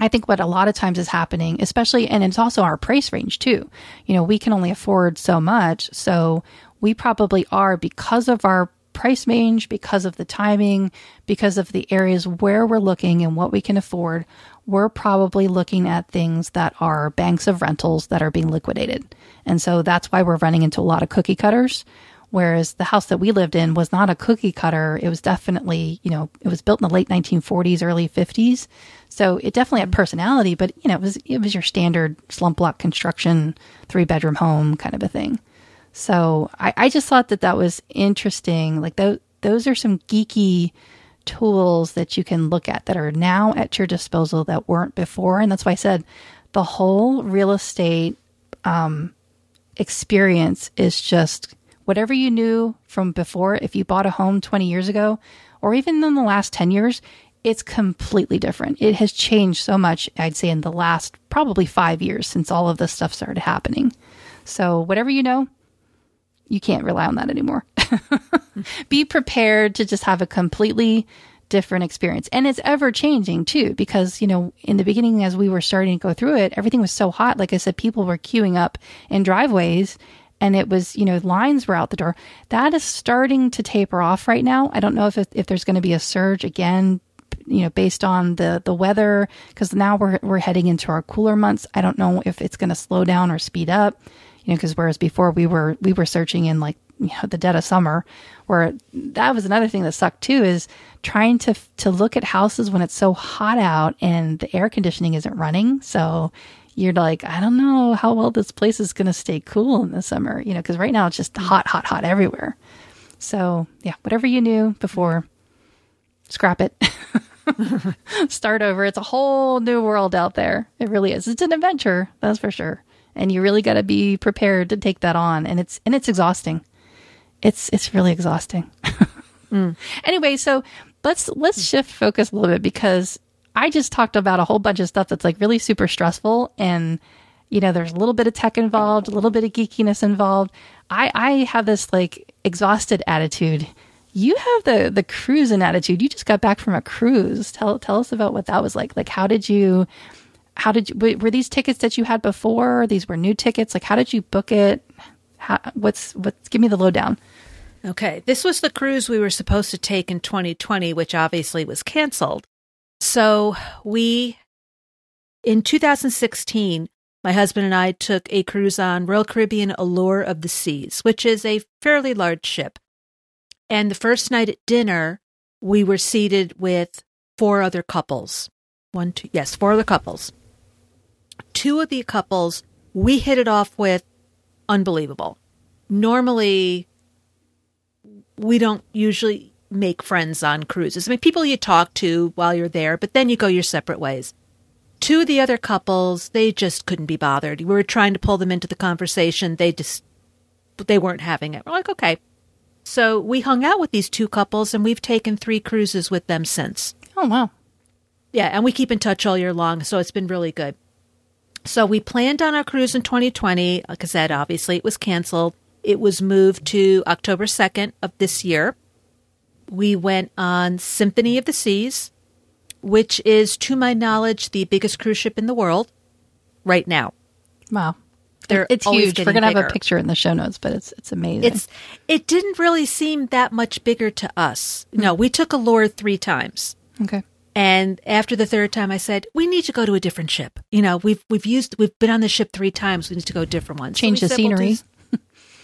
I think what a lot of times is happening, especially, and it's also our price range too. You know, we can only afford so much. So we probably are because of our price range, because of the timing, because of the areas where we're looking and what we can afford, we're probably looking at things that are banks of rentals that are being liquidated. And so that's why we're running into a lot of cookie cutters. Whereas the house that we lived in was not a cookie cutter. It was definitely, you know, it was built in the late 1940s, early 50s. So it definitely had personality, but you know, it was, it was your standard slump block construction, three bedroom home kind of a thing. So I, I just thought that that was interesting. Like those, those are some geeky tools that you can look at that are now at your disposal that weren't before. And that's why I said the whole real estate um, experience is just whatever you knew from before. If you bought a home 20 years ago, or even in the last 10 years, it's completely different. It has changed so much, I'd say, in the last probably five years since all of this stuff started happening. So, whatever you know, you can't rely on that anymore. Be prepared to just have a completely different experience. And it's ever changing too, because, you know, in the beginning, as we were starting to go through it, everything was so hot. Like I said, people were queuing up in driveways and it was, you know, lines were out the door. That is starting to taper off right now. I don't know if, if there's going to be a surge again you know, based on the the weather, because now we're we're heading into our cooler months. I don't know if it's going to slow down or speed up, you know, because whereas before we were we were searching in like you know the dead of summer, where that was another thing that sucked too is trying to to look at houses when it's so hot out and the air conditioning isn't running. So you're like, I don't know how well this place is going to stay cool in the summer, you know, because right now it's just mm-hmm. hot, hot, hot everywhere. So yeah, whatever you knew before, scrap it. Start over. It's a whole new world out there. It really is. It's an adventure, that's for sure. And you really got to be prepared to take that on. And it's and it's exhausting. It's it's really exhausting. mm. Anyway, so let's let's shift focus a little bit because I just talked about a whole bunch of stuff that's like really super stressful and you know there's a little bit of tech involved, a little bit of geekiness involved. I I have this like exhausted attitude you have the the cruising attitude. You just got back from a cruise. Tell tell us about what that was like. Like, how did you? How did you? Were these tickets that you had before? These were new tickets. Like, how did you book it? How, what's what's? Give me the lowdown. Okay, this was the cruise we were supposed to take in 2020, which obviously was canceled. So we, in 2016, my husband and I took a cruise on Royal Caribbean Allure of the Seas, which is a fairly large ship. And the first night at dinner, we were seated with four other couples. One, two, yes, four other couples. Two of the couples we hit it off with unbelievable. Normally, we don't usually make friends on cruises. I mean, people you talk to while you're there, but then you go your separate ways. Two of the other couples, they just couldn't be bothered. We were trying to pull them into the conversation. They just, they weren't having it. We're like, okay, so we hung out with these two couples and we've taken three cruises with them since. Oh, wow. Yeah, and we keep in touch all year long, so it's been really good. So we planned on our cruise in 2020. Like I said, obviously it was canceled. It was moved to October 2nd of this year. We went on Symphony of the Seas, which is, to my knowledge, the biggest cruise ship in the world right now. Wow. They're it's huge. We're gonna have a picture in the show notes, but it's it's amazing. It's it didn't really seem that much bigger to us. Mm-hmm. No, we took a Allure three times. Okay. And after the third time, I said, "We need to go to a different ship. You know, we've we've used we've been on the ship three times. We need to go different ones. Change so the scenery. We'll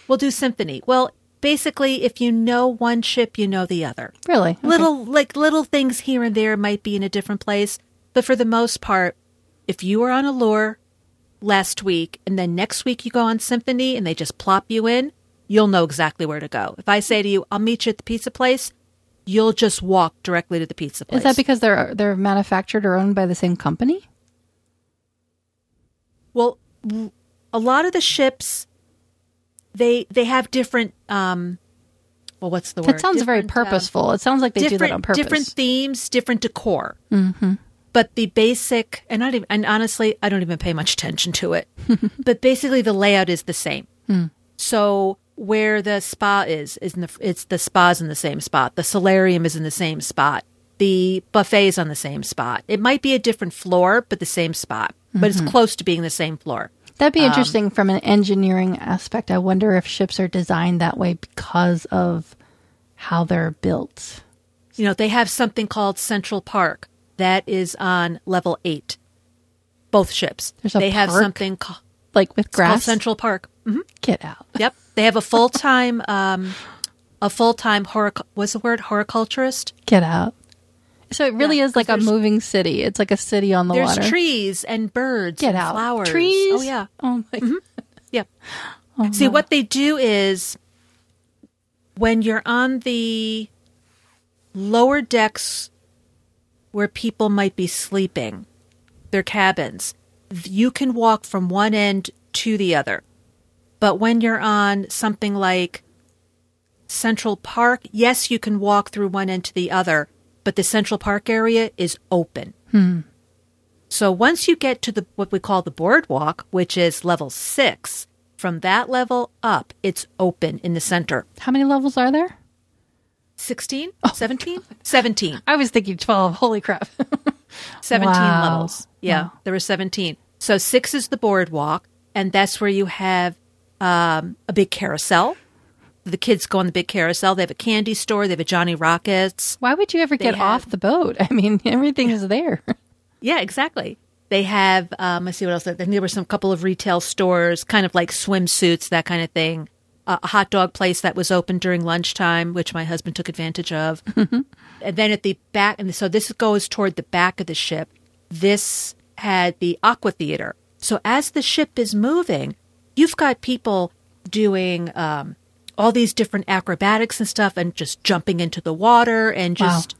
we'll do Symphony. Well, basically, if you know one ship, you know the other. Really, okay. little like little things here and there might be in a different place, but for the most part, if you were on Allure, last week and then next week you go on Symphony and they just plop you in, you'll know exactly where to go. If I say to you, I'll meet you at the pizza place, you'll just walk directly to the pizza place. Is that because they're they're manufactured or owned by the same company? Well, a lot of the ships they they have different um well what's the word? It sounds different, very uh, purposeful. Uh, it sounds like they do that on purpose. Different themes, different decor. hmm but the basic and not even and honestly i don't even pay much attention to it but basically the layout is the same mm. so where the spa is is in the it's the spa's in the same spot the solarium is in the same spot the buffet is on the same spot it might be a different floor but the same spot but mm-hmm. it's close to being the same floor that'd be um, interesting um, from an engineering aspect i wonder if ships are designed that way because of how they're built you know they have something called central park that is on level eight. Both ships. There's a they park? have something called like with grass. Central Park. Mm-hmm. Get out. Yep, they have a full time um, a full time horror. What's the word? Horticulturist. Get out. So it really yeah, is like a moving city. It's like a city on the there's water. There's trees and birds. Get and out. Flowers. Trees. Oh yeah. Oh my. Mm-hmm. Yeah. Oh, See what they do is when you're on the lower decks where people might be sleeping, their cabins. you can walk from one end to the other. But when you're on something like Central Park, yes, you can walk through one end to the other, but the Central Park area is open. Hmm. So once you get to the what we call the boardwalk, which is level 6, from that level up, it's open in the center. How many levels are there? 16? oh, 17? 17. I was thinking 12. Holy crap. 17 Wow. levels. Yeah, Wow. there were 17. So six is the boardwalk, and that's where you have um, a big carousel. The kids go on the big carousel. They have a candy store. They have a Johnny Rockets. Why would you ever get have- off the boat? I mean, everything is there. Yeah, exactly. They have. Um, let's see what else. Then there were some couple of retail stores, kind of like swimsuits, that kind of thing. Uh, a hot dog place that was open during lunchtime, which my husband took advantage of. and then at the back, and so this goes toward the back of the ship. This had the aqua theater. So as the ship is moving, you've got people doing um, all these different acrobatics and stuff, and just jumping into the water and Wow. just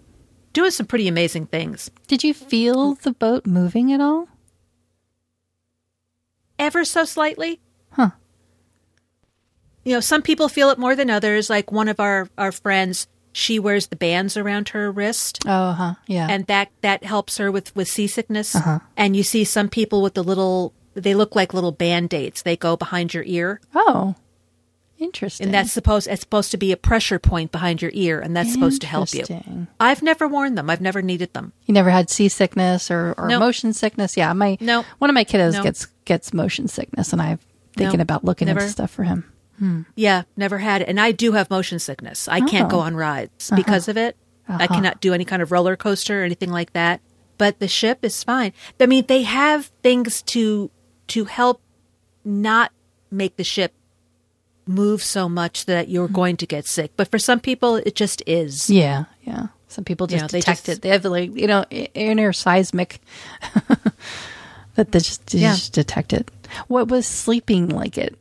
doing some pretty amazing things. Did you feel the boat moving at all? ever so slightly. Huh. You know, some people feel it more than others. Like one of our our friends, she wears the bands around her wrist, Oh, huh. Yeah. and that that helps her with with seasickness. Uh-huh. And you see some people with the little, they look like little band aids. They go behind your ear, oh, interesting. and that's supposed it's supposed to be a pressure point behind your ear, and that's supposed to help you. I've never worn them. I've never needed them. You never had seasickness or, or Nope. motion sickness? Yeah, my Nope. one of my kiddos Nope. gets gets motion sickness, and I'm thinking Nope. about looking Never. into stuff for him. Hmm. Yeah, never had it. And I do have motion sickness. I can't go oh. on rides uh-huh. because of it. I uh-huh. cannot do any kind of roller coaster or anything like that. But the ship is fine. I mean, they have things to to help not make the ship move so much that you're mm-hmm. going to get sick. But for some people, it just is. Yeah, yeah. Some people just Yeah, they detect just- it. They have like you know inner seismic that they just, they Yeah. just detect it. What was sleeping like it?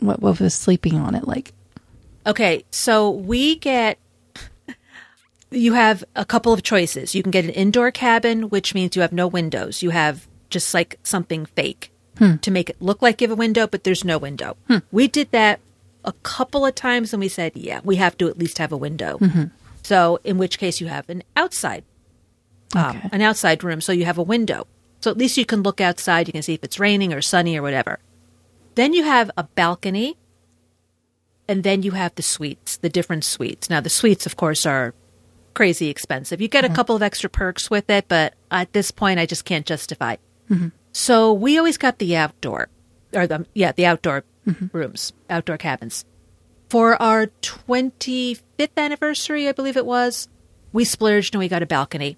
What what was sleeping on it like? Okay, so we get. You have a couple of choices. You can get an indoor cabin, which means you have no windows. You have just like something fake hmm. to make it look like you have a window, but there's no window. Hmm. We did that a couple of times and we said, yeah, we have to at least have a window. Mm-hmm. So, in which case, you have an outside, um, Okay. an outside room. So you have a window. So at least you can look outside. You can see if it's raining or sunny or whatever. Then you have a balcony and then you have the suites, the different suites. Now, the suites, of course, are crazy expensive. You get a mm-hmm. couple of extra perks with it, but at this point, I just can't justify. Mm-hmm. So we always got the outdoor, or the yeah, the outdoor rooms, outdoor cabins. For our 25th anniversary, I believe it was, we splurged and we got a balcony.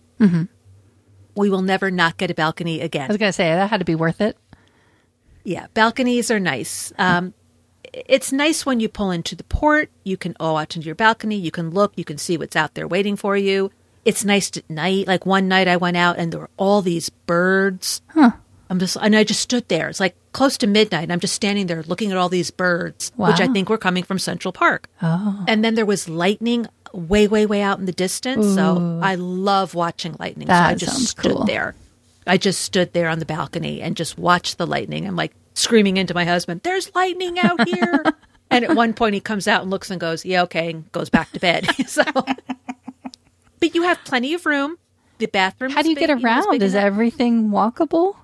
We will never not get a balcony again. I was gonna say that had to be worth it. Yeah, balconies are nice. Um, it's nice when you pull into the port. You can go out into your balcony. You can look. You can see what's out there waiting for you. It's nice at night. Like one night I went out and there were all these birds. Huh. I'm just, and I just stood there. It's like close to midnight. And I'm just standing there looking at all these birds, which I think were coming from Central Park. Oh, And then there was lightning way, way, way out in the distance. So I love watching lightning. so I just stood cool. there. I just stood there on the balcony and just watched the lightning. I'm like screaming into my husband, "There's lightning out here!" and at one point, he comes out and looks and goes, "Yeah, okay," and goes back to bed. so, but you have plenty of room. The bathroom. How do you big- get around? Is enough. everything walkable?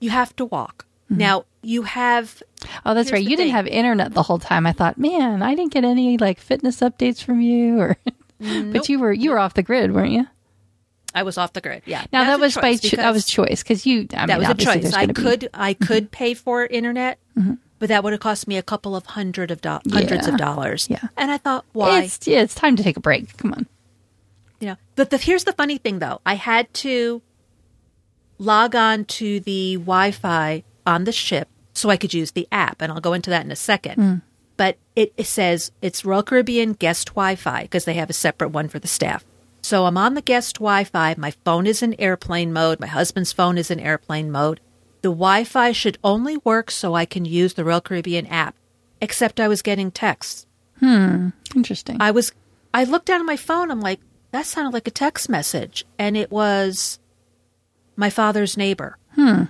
You have to walk. Mm-hmm. Now you have Oh, that's right. You didn't thing. have internet the whole time. I thought, man, I didn't get any like fitness updates from you, or mm, but you were you were off the grid, weren't you? I was off the grid. Yeah. Now That's that a was by choice cho- that was because- choice because you. I that mean, was a choice. I gonna be- could I mm-hmm. could pay for internet, mm-hmm. but that would have cost me a couple of hundred of do- hundreds Yeah. of dollars. Yeah. and I thought, why? It's yeah, it's time to take a break. Come on. you know, but the, here's the funny thing, though. I had to log on to the Wi-Fi on the ship so I could use the app, and I'll go into that in a second. But it, it says it's Royal Caribbean guest Wi-Fi because they have a separate one for the staff. So I'm on the guest Wi-Fi. My phone is in airplane mode. My husband's phone is in airplane mode. The Wi-Fi should only work so I can use the Royal Caribbean app. Except I was getting texts. Hmm. Interesting. I was I looked down at my phone, I'm like, that sounded like a text message. And it was my father's neighbor. Hmm.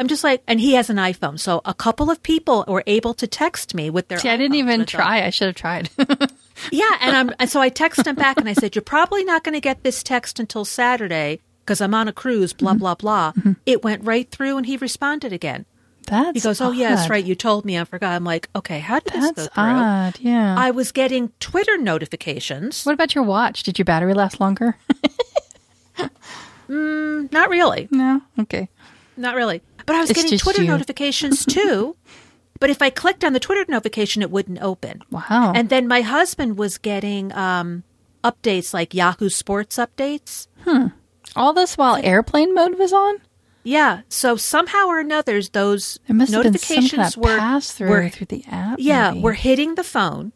I'm just like, and he has an iPhone. So a couple of people were able to text me with their. See, I didn't even and I thought, try. I should have tried. Yeah, and I'm and so I texted him back and I said, "You're probably not going to get this text until Saturday because I'm on a cruise." Blah blah blah. It went right through, and he responded again. That's He goes, "Oh yeah, that's right. You told me. I forgot." I'm like, "Okay, how did this That's go through?" odd. Yeah. I was getting Twitter notifications. what about your watch? Did your battery last longer? Mm, not really, no. Okay. not really. But I was It's getting Twitter you. notifications too. but if I clicked on the Twitter notification, it wouldn't open. Wow. And then my husband was getting um, updates like Yahoo Sports updates. Hmm. All this while airplane mode was on. Yeah. So somehow or another, those There must have been some notifications were pass through were through the app. yeah maybe. were hitting the phone,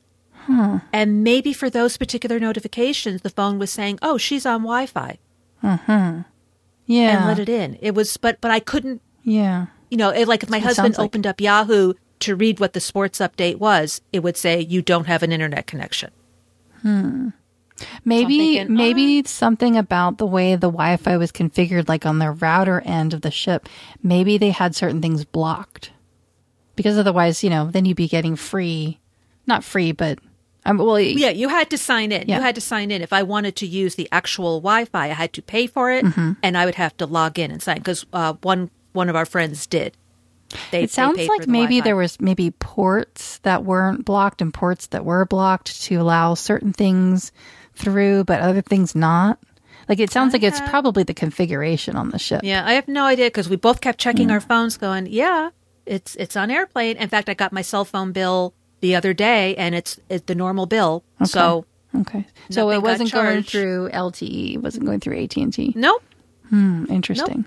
Hmm. and maybe for those particular notifications, the phone was saying, "Oh, she's on Wi-Fi," yeah. and let it in. It was, but but I couldn't. Yeah. You know, it, like if my It husband sounds like- opened up Yahoo to read what the sports update was, it would say, "You don't have an internet connection." Maybe thinking, maybe something about the way the Wi-Fi was configured, like on the router end of the ship. Maybe they had certain things blocked, because otherwise, you know, then you'd be getting free, not free, but um, well, Yeah, you had to sign in. Yeah. You had to sign in. If I wanted to use the actual Wi-Fi, I had to pay for it, Mm-hmm. and I would have to log in and sign. Because uh, one one of our friends did. They, It sounds like the maybe there was maybe ports that weren't blocked and ports that were blocked to allow certain things through, but other things not. Like it sounds like it's probably the configuration on the ship. Yeah, I have no idea because we both kept checking Mm. our phones, going, "Yeah, it's it's on airplane." In fact, I got my cell phone bill the other day, and it's it's the normal bill. So Okay, so it wasn't going through LTE. It wasn't going through AT and T. nope. Hmm. Interesting.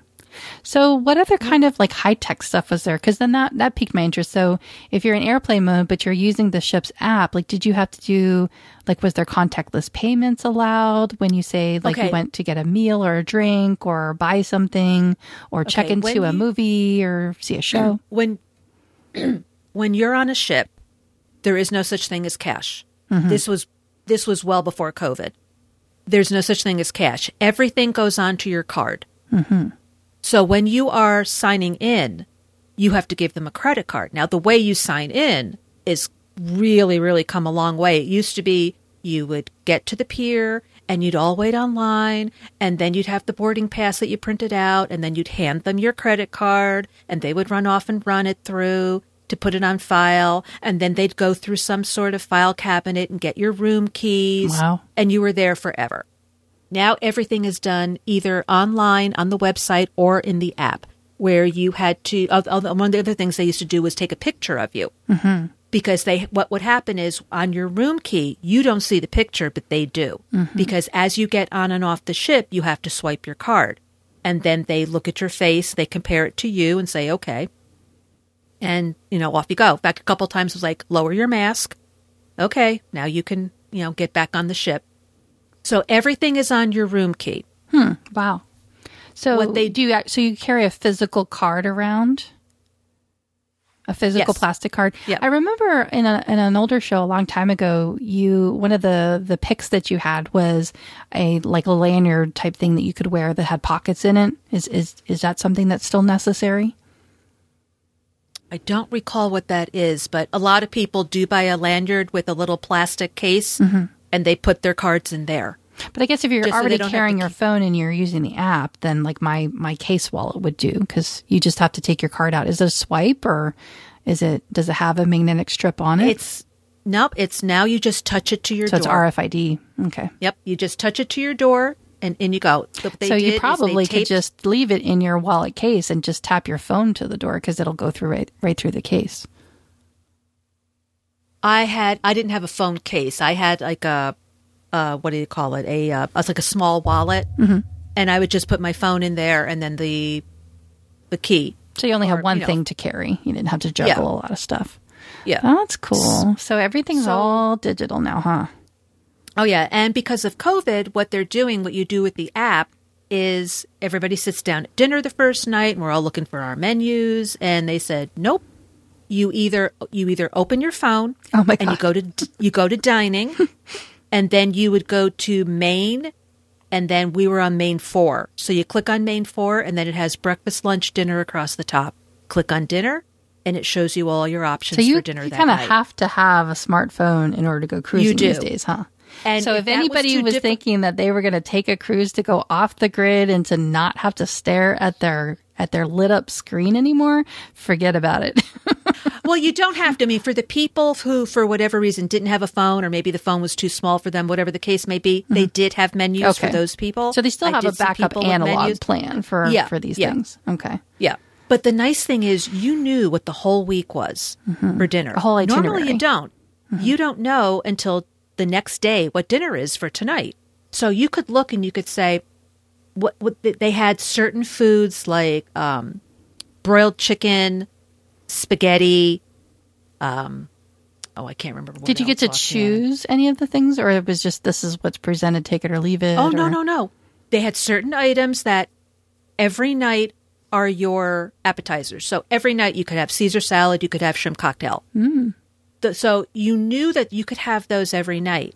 So, what other kind of like high tech stuff was there? Because then that that piqued my interest. So, if you're in airplane mode, but you're using the ship's app, like, did you have to do like was there contactless payments allowed when you say like Okay. you went to get a meal or a drink or buy something or check into when a you- movie or see a show? when when you're on a ship, there is no such thing as cash. Mm-hmm. This was this was well before COVID. There's no such thing as cash. Everything goes onto your card. Mm-hmm. So when you are signing in, you have to give them a credit card. Now the way you sign in is really really come a long way. It used to be you would get to the pier and you'd all wait online and then you'd have the boarding pass that you printed out and then you'd hand them your credit card and they would run off and run it through to put it on file and then they'd go through some sort of file cabinet and get your room keys Wow. and you were there forever. Now everything is done either online on the website or in the app where you had to one of the other things they used to do was take a picture of you. Mm-hmm. Because they what would happen is on your room key, you don't see the picture but they do. Because as you get on and off the ship, you have to swipe your card. And then they look at your face, they compare it to you and say, "Okay." And, you know, off you go. In fact, a couple times it was like, "Lower your mask." Okay, now you can, you know, get back on the ship. So everything is on your room key. Hmm. Wow. So What they- do you so you carry a physical card around? A physical Yes. plastic card. Yeah. I remember in a in an older show a long time ago, you one of the the picks that you had was a like a lanyard type thing that you could wear that had pockets in it. Is is is that something that's still necessary? I don't recall what that is, but a lot of people do buy a lanyard with a little plastic case mm-hmm. And they put their cards in there. But I guess if you're so already don't carrying your keep- phone and you're using the app, then like my my case wallet would do because you just have to take your card out. Is it a swipe or is it does it have a magnetic strip on it? It's nope, it's now you just touch it to your door. so it's. RFID. Okay. Yep, you just touch it to your door and in you go. So, they so you probably could taped- just leave it in your wallet case and just tap your phone to the door because it'll go through right right through the case. I had I didn't have a phone case. I had like a uh what do you call it? A uh, it's like a small wallet. Mm-hmm. And I would just put my phone in there and then the the key. So you only Or, have one you know. thing to carry. You didn't have to juggle Yeah. a lot of stuff. Yeah. Oh, that's cool. So everything's So- all digital now, huh? Oh yeah, and because of COVID, what they're doing, what you do with the app is everybody sits down at dinner the first night and we're all looking for our menus and they said, "Nope. You either you either open your phone Oh my and you go to you go to dining and then you would go to main and then we were on main 4. So you click on main 4 and then it has breakfast, lunch, dinner across the top. click on dinner, and it shows you all your options So you, for dinner you kind of have to have a smartphone in order to go cruising do. these days, huh? And so if if, that was anybody was diffi- thinking that they were going to take a cruise to go off the grid and to not have to stare at their at their lit up screen anymore, forget about it. Well, you don't have to. I mean, for the people who, for whatever reason, didn't have a phone, or maybe the phone was too small for them, whatever the case may be, they did have menus for Mm-hmm. Those people. so they still I have a backup analog plan for Yeah, for these yeah. things. Okay. Yeah. But the nice thing is, you knew what the whole week was for dinner. A whole Normally, you don't. You don't know until the next day what dinner is for tonight. So you could look and you could say, what, what they had certain foods like um, broiled chicken, spaghetti. Um, oh, I can't remember. What Did you get to choose any of the things, or it was just this is what's presented, take it or leave it? Oh no or- no no! They had certain items that every night are your appetizers. So every night you could have Caesar salad, you could have shrimp cocktail. Mm. so you knew that you could have those every night,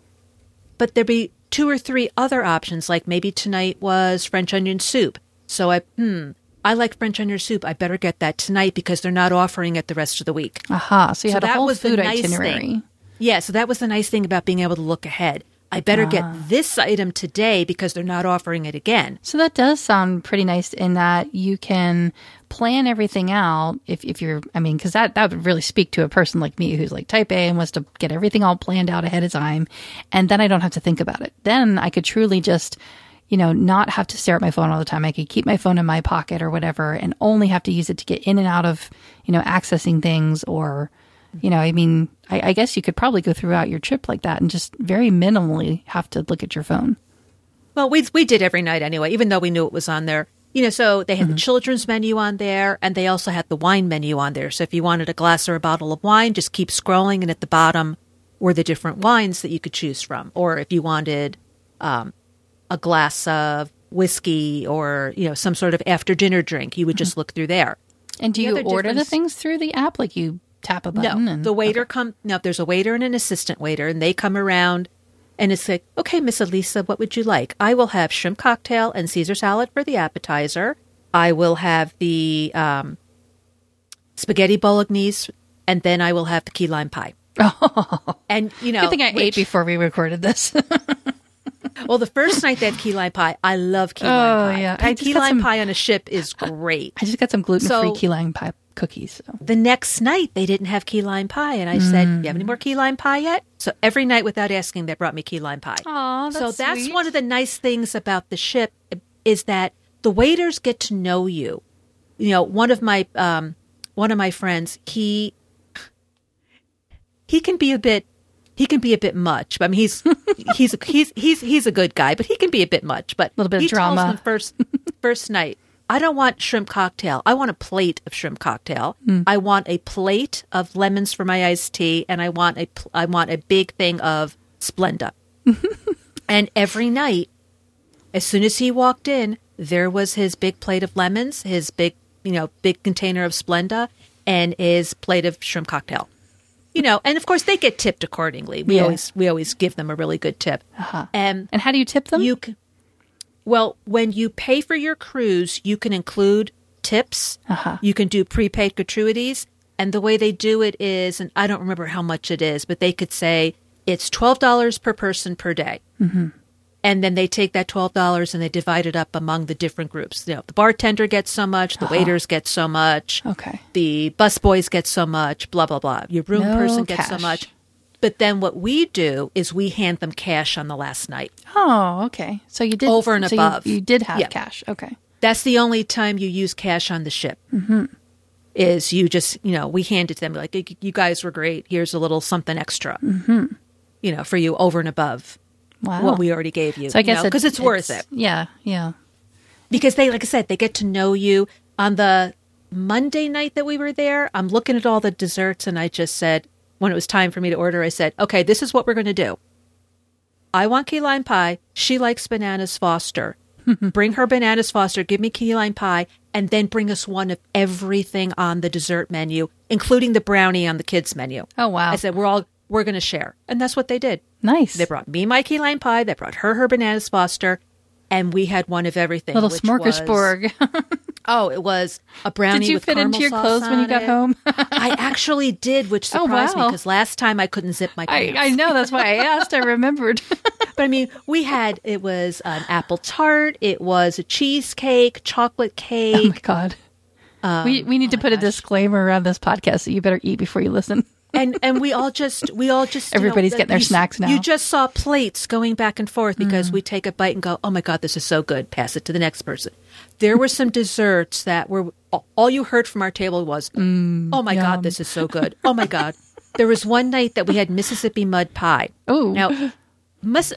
but there'd be two or three other options. Like maybe tonight was French onion soup. So I hmm. I like French onion soup. I better get that tonight because they're not offering it the rest of the week. Aha! So you So had a whole food nice itinerary. thing. Yeah, so that was the nice thing about being able to look ahead. I better Ah. get this item today because they're not offering it again. So that does sound pretty nice in that you can plan everything out if, if you're, I mean, because that, that would really speak to a person like me who's like type A and wants to get everything all planned out ahead of time. And then I don't have to think about it. Then I could truly just, you know, not have to stare at my phone all the time. I could keep my phone in my pocket or whatever and only have to use it to get in and out of, you know, accessing things or, you know, I mean, I, I guess you could probably go throughout your trip like that and just very minimally have to look at your phone. Well, we we did every night anyway, even though we knew it was on there. You know, so they had Mm-hmm. the children's menu on there, and they also had the wine menu on there. So if you wanted a glass or a bottle of wine, just keep scrolling, and at the bottom were the different wines that you could choose from. Or if you wanted um, a glass of whiskey or you know some sort of after dinner drink, you would just look through there. And do The you other order the things through the app? Like you tap a No, button and the waiter come. No, there's a waiter and an assistant waiter, and they come around, and it's like, okay, Miss Elisa, what would you like? I will have shrimp cocktail and Caesar salad for the appetizer. I will have the um, spaghetti bolognese, and then I will have the key lime pie. Oh, and you know, Good thing I ate before we recorded this. Well, the first night they had key lime pie. I love key Oh, lime pie. yeah. Key- key lime some- pie on a ship is great. I just got some gluten free So- key lime pie cookies. So. The next night they didn't have key lime pie, and I said, "You have any more key lime pie yet?" So every night, without asking, they brought me key lime pie. Aw, so that's that's sweet. one of the nice things about the ship is that the waiters get to know you. You know, one of my um, one of my friends, he he can be a bit he can be a bit much. I mean, he's he's he's he's he's a good guy, but he can be a bit much. But a Little bit of drama. first first night. I don't want shrimp cocktail. I want a plate of shrimp cocktail. Hmm. I want a plate of lemons for my iced tea, and I want a pl- I want a big thing of Splenda. and every night, as soon as he walked in, there was his big plate of lemons, his big you know big container of Splenda, and his plate of shrimp cocktail. You know, and of course they get tipped accordingly. We Yeah. always we always give them a really good tip. Uh-huh. And And how do you tip them? you well, when you pay for your cruise, you can include tips. Uh-huh. You can do prepaid gratuities. And the way they do it is, and I don't remember how much it is, but they could say it's $12 per person per day. Mm-hmm. And then they take that $12 and they divide it up among the different groups. You know, the bartender gets so much, the waiters get so much, okay. the busboys get so much, blah, blah, blah. Your room No person gets so much. But then what we do is we hand them cash on the last night. Oh, okay. So you did Over and so above. You, did have Yeah. cash. Okay. That's the only time you use cash on the ship. Mm-hmm. Is you just you know we hand it to them like "You- you guys were great. Here's a little something extra. Mm-hmm. You know for you over and above Wow. what we already gave you. so I guess because it's, worth it Yeah. Yeah. because they like I said they get to know you on the Monday night that we were there. I'm looking at all the desserts and I just said when it was time for me to order, I said, okay, this is what we're going to do. I want key lime pie. She likes bananas Foster. bring her bananas Foster. Give me key lime pie, and then bring us one of everything on the dessert menu, including the brownie on the kids menu. Oh, wow. I said we're all we're going to share, and that's what they did. Nice. They brought me my key lime pie. They brought her her bananas Foster, and we had one of everything. Little which was- smorgasbord. oh, it was a brownie. Did you fit into your clothes when you got it. home? I actually did, which Oh, surprised me because last time I couldn't zip my I, pants. I know. That's why I asked. I remembered. But I mean, we had it was an apple tart, it was a cheesecake, chocolate cake. oh my god. we we need to oh my put a disclaimer around this podcast that you better eat before you listen. And and we all just we all just you know, Everybody's getting their you- snacks now. You just saw plates going back and forth because we take a bite and go, "Oh my god, this is so good." Pass it to the next person. There were some desserts that were all you heard from our table was, "Oh my yum. god, this is so good." Oh my god. There was one night that we had Mississippi mud pie. Oh. Now, Miss,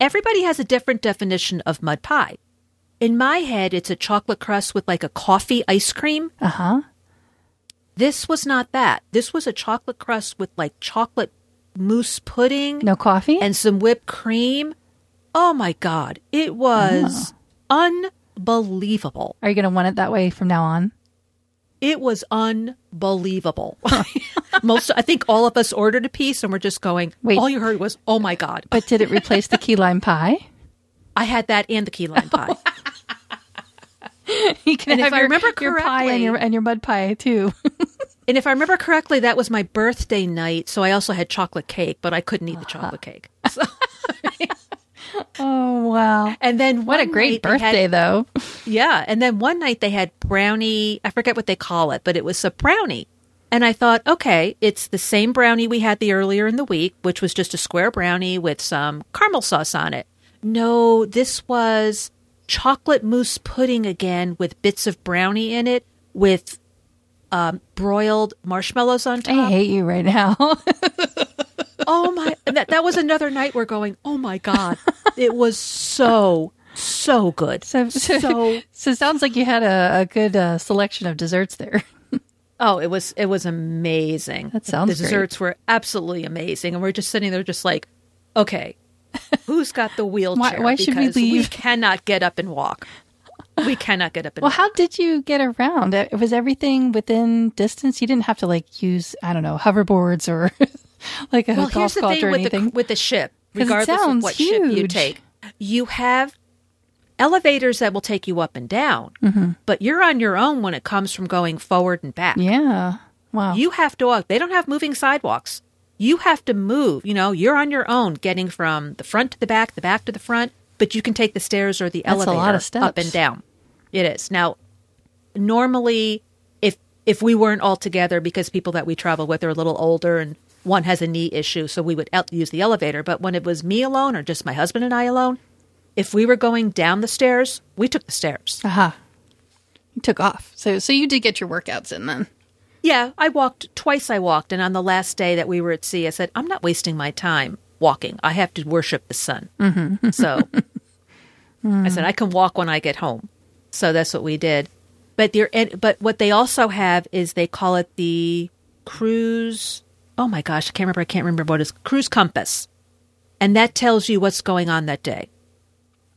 everybody has a different definition of mud pie. In my head, it's a chocolate crust with like a coffee ice cream. Uh huh. This was not that. This was a chocolate crust with like chocolate mousse pudding No coffee. and some whipped cream. Oh my God. It was unbelievable. Are you going to want it that way from now on? It was unbelievable. Most, I think all of us ordered a piece and we're just going, Wait. all you heard was, oh my God. But did it replace the key lime pie? I had that and the key lime pie. You can And if have I your, remember your pie and your and your mud pie too. And if I remember correctly, that was my birthday night. So I also had chocolate cake, but I couldn't eat the ah. chocolate cake. So, oh wow! and then What a great they had- birthday, though. yeah. And then one night they had brownie. I forget what they call it, but it was a brownie. And I thought, okay, it's the same brownie we had the earlier in the week, which was just a square brownie with some caramel sauce on it. No, this was chocolate mousse pudding again with bits of brownie in it with um, broiled marshmallows on top. I hate you right now. Oh my! That that was another night we're going. Oh my god! It was so so good. so, so, So sounds like you had a, a good uh, selection of desserts there. oh, it was it was amazing. That sounds The great. desserts were absolutely amazing, and we're just sitting there, just like, okay, who's got the wheelchair? why should we Because We cannot get up and walk. We cannot get up and Well, walk. how did you get around? Uh, Was everything within distance? You didn't have to like use I don't know hoverboards or like a well, golf here's the cart thing or with anything. the with the ship, it regardless of what ship you take, you have elevators that will take you up and down, Mm-hmm. but you're on your own when it comes from going forward and back. yeah. Wow. You have to walk. They don't have moving sidewalks. You have to move. You know, you're on your own getting from the front to the back, the back to the front, but you can take the stairs or the That's a elevator lot of up and down. It is. Now, normally if if we weren't all together because people that we travel with are a little older and one has a knee issue, so we would el- use the elevator, but when it was me alone or just my husband and I alone, if we were going down the stairs, we took the stairs. Aha. You took off. So so you did get your workouts in then. Yeah, I walked twice. I walked, and on the last day that we were at sea, I said, "I'm not wasting my time walking. I have to worship the sun." Mm-hmm. So I said, "I can walk when I get home." So that's what we did. But there, but what they also have is they call it the cruise. Oh my gosh, I can't remember. I can't remember what it is. Cruise compass, and that tells you what's going on that day.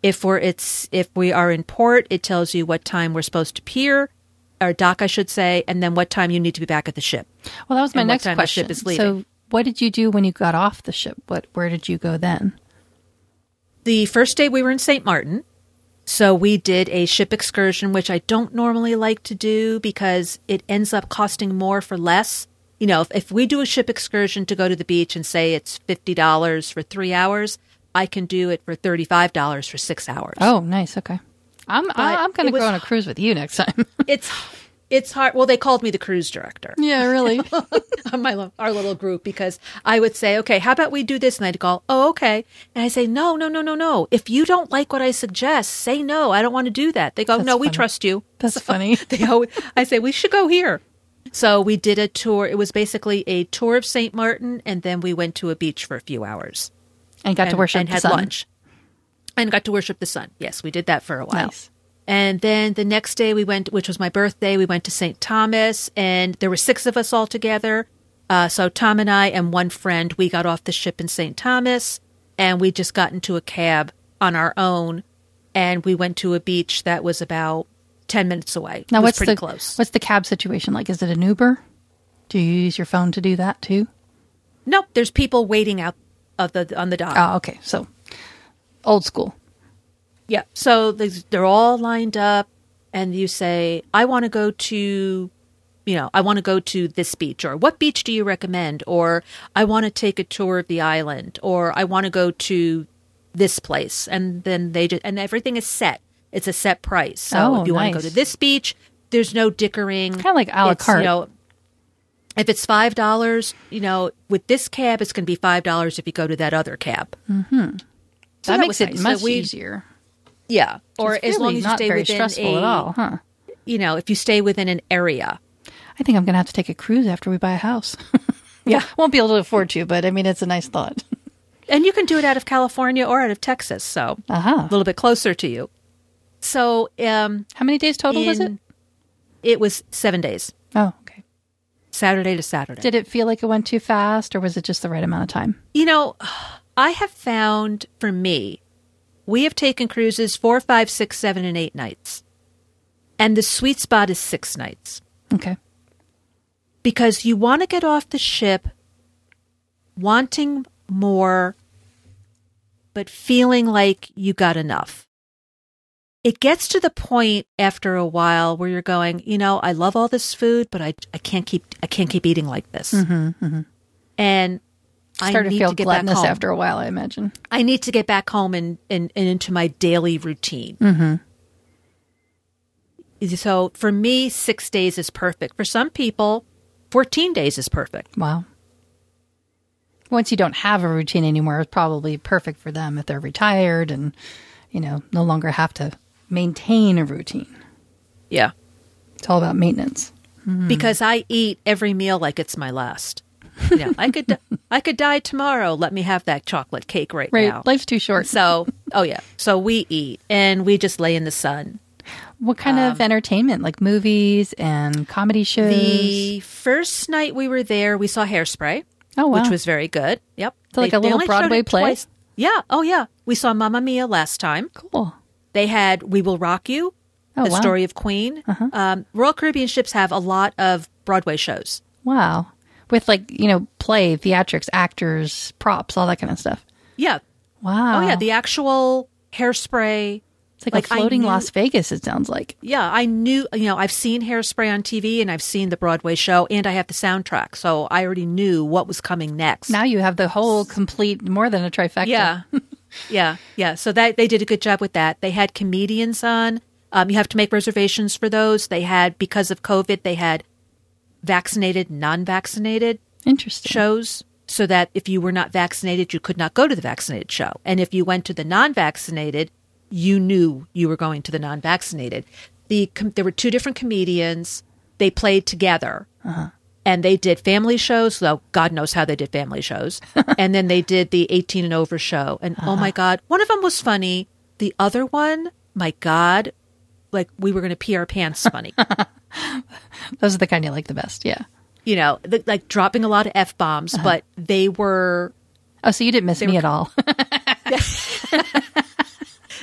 If we're it's if we are in port, it tells you what time we're supposed to pier or dock, I should say, and then what time you need to be back at the ship. Well, that was my And next question. is. So what did you do when you got off the ship? What where did you go then? The first day we were in St. Martin, so we did a ship excursion, which I don't normally like to do because it ends up costing more for less. You know, if, if we do a ship excursion to go to the beach and say it's $50 for three hours, I can do it for $35 for six hours. Oh, nice. Okay. I'm I'm going to go on a cruise with you next time. It's, it's hard. Well, they called me the cruise director. yeah, really. my our little group because I would say, okay, how about we do this? And they'd go, oh, okay. And I say, no, no, no, no, no. If you don't like what I suggest, say no. I don't want to do that. They go, That's no, we trust you. That's funny. They always, I say we should go here. So we did a tour. It was basically a tour of St. Martin, and then we went to a beach for a few hours And got to and, worship and the had sun. lunch, and got to worship the sun. Yes, we did that for a while. Nice. And then the next day we went, which was my birthday, we went to St. Thomas, and there were six of us all together. Uh, so Tom and I and one friend, we got off the ship in St. Thomas, and we just got into a cab on our own, and we went to a beach that was about ten minutes away. Now, it was what's pretty the close? what's the cab situation like? Is it an Uber? Do you use your phone to do that too? Nope, there's people waiting out of the on the dock. Oh, okay. So old school. Yeah. So they're all lined up, and you say, I want to go to, you know, I want to go to this beach, or what beach do you recommend? Or I want to take a tour of the island, or I want to go to this place. And then they just, and everything is set. It's a set price. So Oh, if you want to go to this beach, there's no dickering. Kind of like a la It's, carte. You know, if it's five dollars, you know, with this cab, it's going to be five dollars if you go to that other cab. Mm-hmm. That, makes it nice. much So easier. Yeah, or It's as long as you not stay very within stressful a, at all, huh? you know, if you stay within an area. I think I'm going to have to take a cruise after we buy a house. yeah, won't be able to afford to, but I mean, it's a nice thought. And you can do it out of California or out of Texas, so Aha. a little bit closer to you. So um, How many days total was it? it was seven days, Oh, okay. Saturday to Saturday. Did it feel like it went too fast, or was it just the right amount of time? you know, I have found for me, we have taken cruises four, five, six, seven, and eight nights, and the sweet spot is six nights. Okay. because you want to get off the ship wanting more, but feeling like you got enough. It gets to the point after a while where you're going, you know, I love all this food, but I, I can't keep I can't keep eating like this. Mm-hmm, mm-hmm. And I Start to feel to get back home. after a while, I imagine. I need to get back home and, and, and into my daily routine. Mm-hmm. So for me, six days is perfect. For some people, 14 days is perfect. Wow. Once you don't have a routine anymore, it's probably perfect for them if they're retired and, you know, no longer have to maintain a routine. Yeah. It's all about maintenance. Mm-hmm. Because I eat every meal like it's my last. Know, I could I could die tomorrow. Let me have that chocolate cake right, Right. now. Life's too short. so, oh yeah. So we eat and we just lay in the sun. What kind of entertainment? Like movies and comedy shows? The first night we were there, we saw Hairspray. oh, wow. which was very good. Yep. So like a little Broadway play? twice. Yeah. Oh, yeah. We saw Mamma Mia last time. cool. They had We Will Rock You, Oh, The wow. Uh-huh. Story of Queen. Um, Royal Caribbean ships have a lot of Broadway shows. Wow. With like, you know, play, theatrics, actors, props, all that kind of stuff. Yeah. Wow. Oh, yeah. The actual hairspray. it's like, like, a floating knew- Las Vegas, it sounds like. Yeah, I knew, you know, I've seen hairspray on TV and I've seen the Broadway show and I have the soundtrack. So I already knew what was coming next. Now you have the whole complete, more than a trifecta. Yeah. yeah. Yeah. So that they did a good job with that. They had comedians on. Um, you have to make reservations for those. They had, because of COVID, they had vaccinated, non vaccinated Interesting. shows so that if you were not vaccinated, you could not go to the vaccinated show. And if you went to the non vaccinated, you knew you were going to the non vaccinated. The, com- there were two different comedians. They played together. Uh-huh. And they did family shows, though God knows how they did family shows. and then they did the 18 and over show. And oh my uh-huh. God, one of them was funny. The other one, my God, like we were going to pee our pants funny. Those are the kind you like the best. Yeah. you know, the, like dropping a lot of F bombs, uh-huh. but they were Oh, so you didn't miss me at all.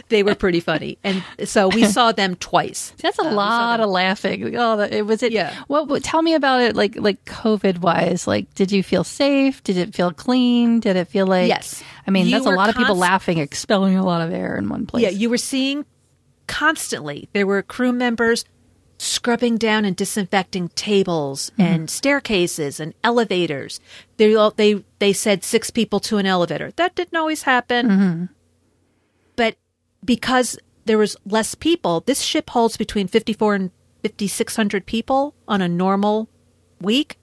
they were pretty funny, and so we saw them twice. That's a uh, lot of laughing. Oh, it was it. Yeah. What, what? Tell me about it. Like like COVID wise. Like, did you feel safe? Did it feel clean? Did it feel like? Yes. I mean, You that's a were lot of people laughing, expelling a lot of air in one place. Yeah, you were seeing constantly. There were crew members scrubbing down and disinfecting tables mm-hmm. and staircases and elevators. They they they said six people to an elevator. That didn't always happen. Mm-hmm. But because there was less people, this ship holds between 54 and 5600 people on a normal week.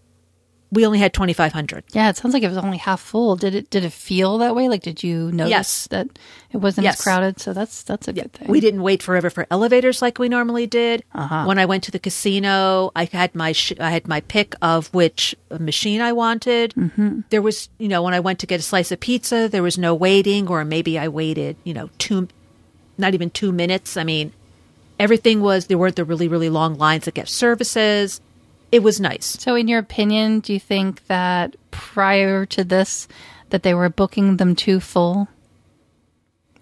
We only had 2500. Yeah, it sounds like it was only half full. Did it? Did it feel that way? Like, did you notice Yes. that it wasn't Yes. as crowded? So that's that's a good thing. We didn't wait forever for elevators like we normally did. Uh-huh. When I went to the casino, I had my sh- I had my pick of which machine I wanted. Mm-hmm. There was, you know, when I went to get a slice of pizza, there was no waiting, or maybe I waited, you know, two, not even two minutes. I mean, everything was there weren't the really really long lines that get services. It was nice. So, in your opinion, do you think that prior to this, that they were booking them too full?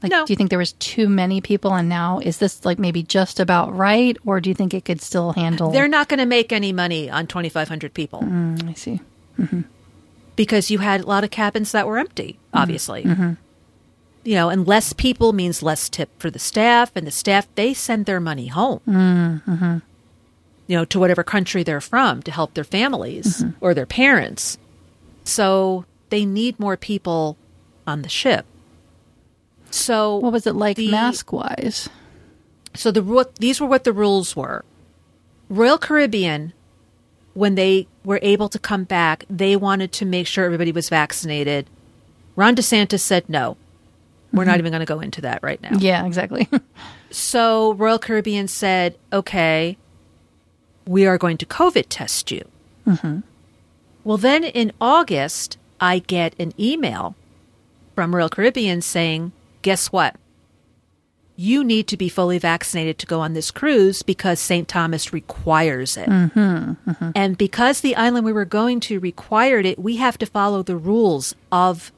Like, No. do you think there was too many people, and now is this like maybe just about right, or do you think it could still handle? They're not going to make any money on twenty five hundred people. Mm, I see. because you had a lot of cabins that were empty, obviously. you know, and less people means less tip for the staff, and the staff they send their money home. Mm-hmm. You know, to whatever country they're from to help their families mm-hmm. or their parents. So they need more people on the ship. So What was it like the- mask wise? so the ru- these were what the rules were. Royal Caribbean, when they were able to come back, they wanted to make sure everybody was vaccinated. Ron DeSantis said no. We're not mm-hmm. even going to go into that right now. Yeah, exactly. So Royal Caribbean said, okay, we are going to COVID test you. Well, then in August, I get an email from Royal Caribbean saying, guess what? You need to be fully vaccinated to go on this cruise because St. Thomas requires it. And because the island we were going to required it, we have to follow the rules of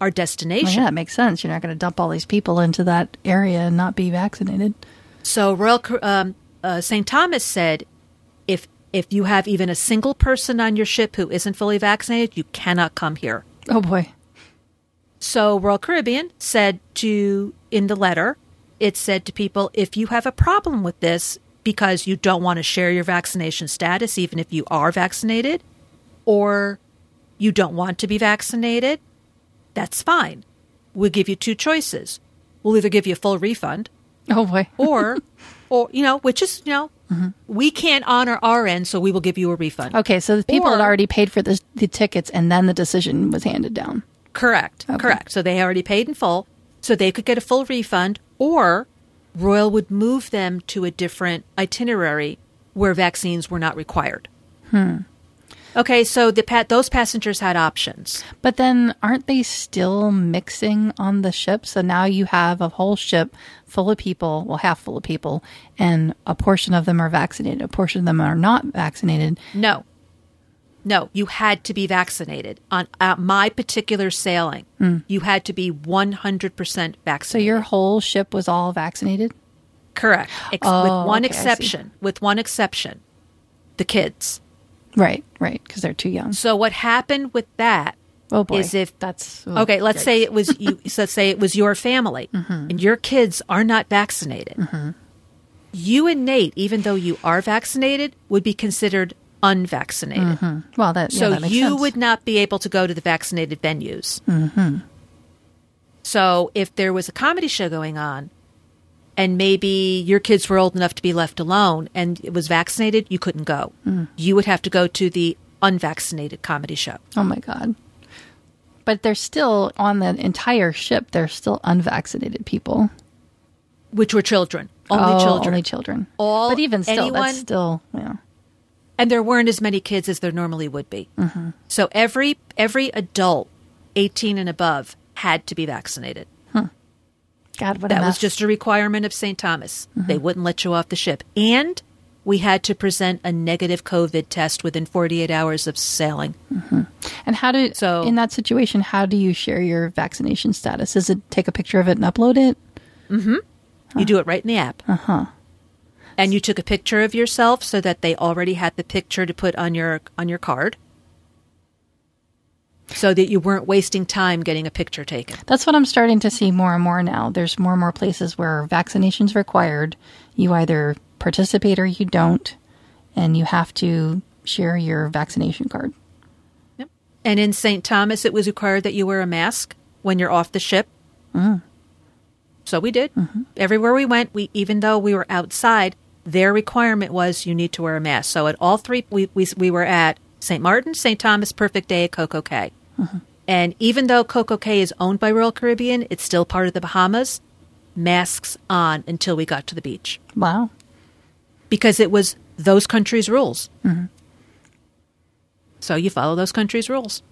our well, destination. yeah, it makes sense. You're not going to dump all these people into that area and not be vaccinated. So Royal um, uh, St. Thomas said, if you have even a single person on your ship who isn't fully vaccinated, you cannot come here. Oh boy. So Royal Caribbean said to in the letter, it said to people, if you have a problem with this because you don't want to share your vaccination status, even if you are vaccinated, or you don't want to be vaccinated, that's fine. We'll give you two choices. We'll either give you a full refund Oh boy. or or you know which is you know Mm-hmm. we can't honor our end so we will give you a refund. Okay, so the people had already paid for the, the tickets and then the decision was handed down. correct correct. So they already paid in full so they could get a full refund or royal would move them to a different itinerary where vaccines were not required hmm. Okay so the pa- those passengers had options But then aren't they still mixing on the ship? So now you have a whole ship full of people, well, half full of people, and a portion of them are vaccinated, a portion of them are not vaccinated. no no you had to be vaccinated on uh, my particular sailing you had to be 100% vaccinated So your whole ship was all vaccinated? Correct. Ex- Oh, with one okay, exception. With one exception. The kids. Right, right, because they're too young. So what happened with that Oh boy. is if that's oh, okay, let's yikes. say it was you so let's say it was your family mm-hmm. and your kids are not vaccinated. Mm-hmm. You and Nate, even though you are vaccinated, would be considered unvaccinated. Mm-hmm. Well, that, yeah, So that makes you sense. would not be able to go to the vaccinated venues. Mm-hmm. So if there was a comedy show going on, and maybe your kids were old enough to be left alone and it was vaccinated, you couldn't go. Mm. You would have to go to the unvaccinated comedy show. Oh my god. But they're still on the entire ship. They're still unvaccinated people. which were children, only Oh, children. Only children. All- but even still, anyone- that's still yeah. and there weren't as many kids as there normally would be. Mm-hmm. So every every adult 18 and above had to be vaccinated. God, what a That was just a requirement of St. Thomas. Mm-hmm. They wouldn't let you off the ship. And we had to present a negative COVID test within 48 hours of sailing. And how do So- in that situation? How do you share your vaccination status? Is it take a picture of it and upload it? You do it right in the app. Uh huh. And you took a picture of yourself so that they already had the picture to put on your on your card, so that you weren't wasting time getting a picture taken. That's what I'm starting to see more and more now. There's more and more places where vaccination's required. You either participate or you don't, and you have to share your vaccination card. And in St. Thomas, it was required that you wear a mask when you're off the ship. Mm. So we did. Mm-hmm. Everywhere we went, we even though we were outside, their requirement was you need to wear a mask. So at all three, we we, we were at St. Martin, St. Thomas, Perfect Day, Coco Cay. Mm-hmm. And even though Coco Cay is owned by Royal Caribbean, it's still part of the Bahamas. Masks on until we got to the beach Wow. because it was those countries' rules. Mm-hmm. So you follow those countries' rules.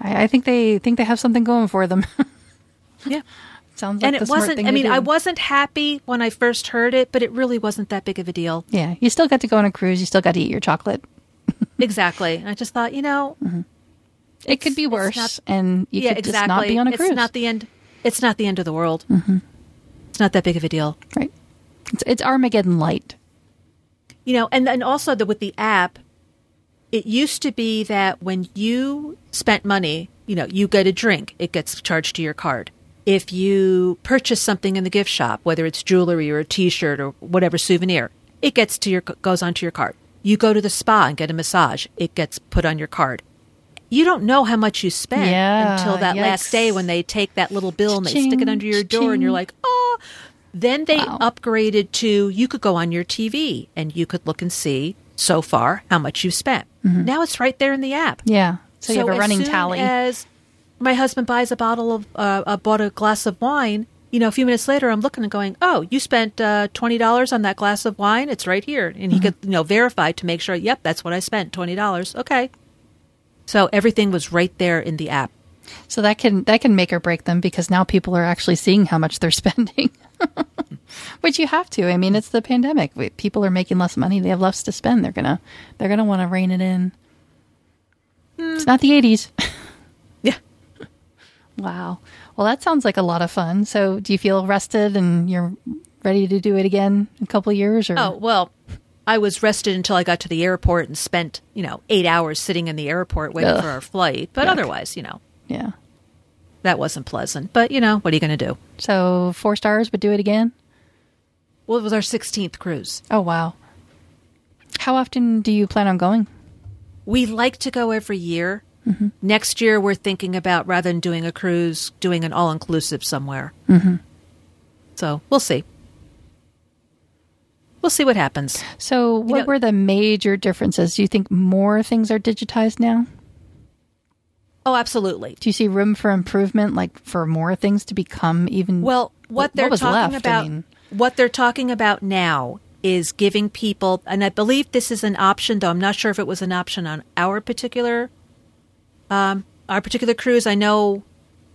I, I think they think they have something going for them. Yeah. Sounds like and it wasn't i mean i wasn't happy when i first heard it but it really wasn't that big of a deal Yeah, you still got to go on a cruise. You still got to eat your chocolate. exactly and i just thought you know mm-hmm. It could be worse, not- and you yeah could exactly just not be on a it's cruise. not the end it's not the end of the world mm-hmm. it's not that big of a deal right. It's, it's Armageddon light. you know and then also the, with the app it used to be that when you spent money you know you get a drink it gets charged to your card If you purchase something in the gift shop, whether it's jewelry or a T-shirt or whatever souvenir, it gets to your goes onto your card. You go to the spa and get a massage, it gets put on your card. You don't know how much you spent Yeah, until that last day when they take that little bill and they stick it under your door, and you're like, oh. Then they Wow. upgraded to you could go on your TV and you could look and see so far how much you've spent. Now it's right there in the app. Yeah. So, you have a running tally. As my husband buys a bottle of, uh, uh, bought a glass of wine. You know, a few minutes later, I'm looking and going, "Oh, you spent uh, twenty dollars on that glass of wine. It's right here." And he could, you know, verify to make sure. Yep, that's what I spent. Twenty dollars. Okay. So everything was right there in the app. So that can that can make or break them because now people are actually seeing how much they're spending. Which you have to. I mean, it's the pandemic. People are making less money. They have less to spend. They're gonna they're gonna want to rein it in. It's not the eighties. Yeah. wow. Well, that sounds like a lot of fun. So, do you feel rested and you're ready to do it again in a couple of years? Or Oh well, I was rested until I got to the airport and spent you know eight hours sitting in the airport waiting Ugh. for our flight. But Yuck. otherwise, you know, yeah. that wasn't pleasant. But you know, what are you going to do? So four stars, but do it again. Well, it was our sixteenth cruise. Oh wow. How often do you plan on going? We like to go every year. Mm-hmm. Next year, we're thinking about rather than doing a cruise, doing an all inclusive somewhere. Mm-hmm. So we'll see. We'll see what happens. So, what know- were the major differences? Do you think more things are digitized now? Oh, absolutely. Do you see room for improvement, like for more things to become even? Well, what they're was talking left? I about, mean, what they're talking about now is giving people, and I believe this is an option, though I'm not sure if it was an option on our particular, um, our particular cruise. I know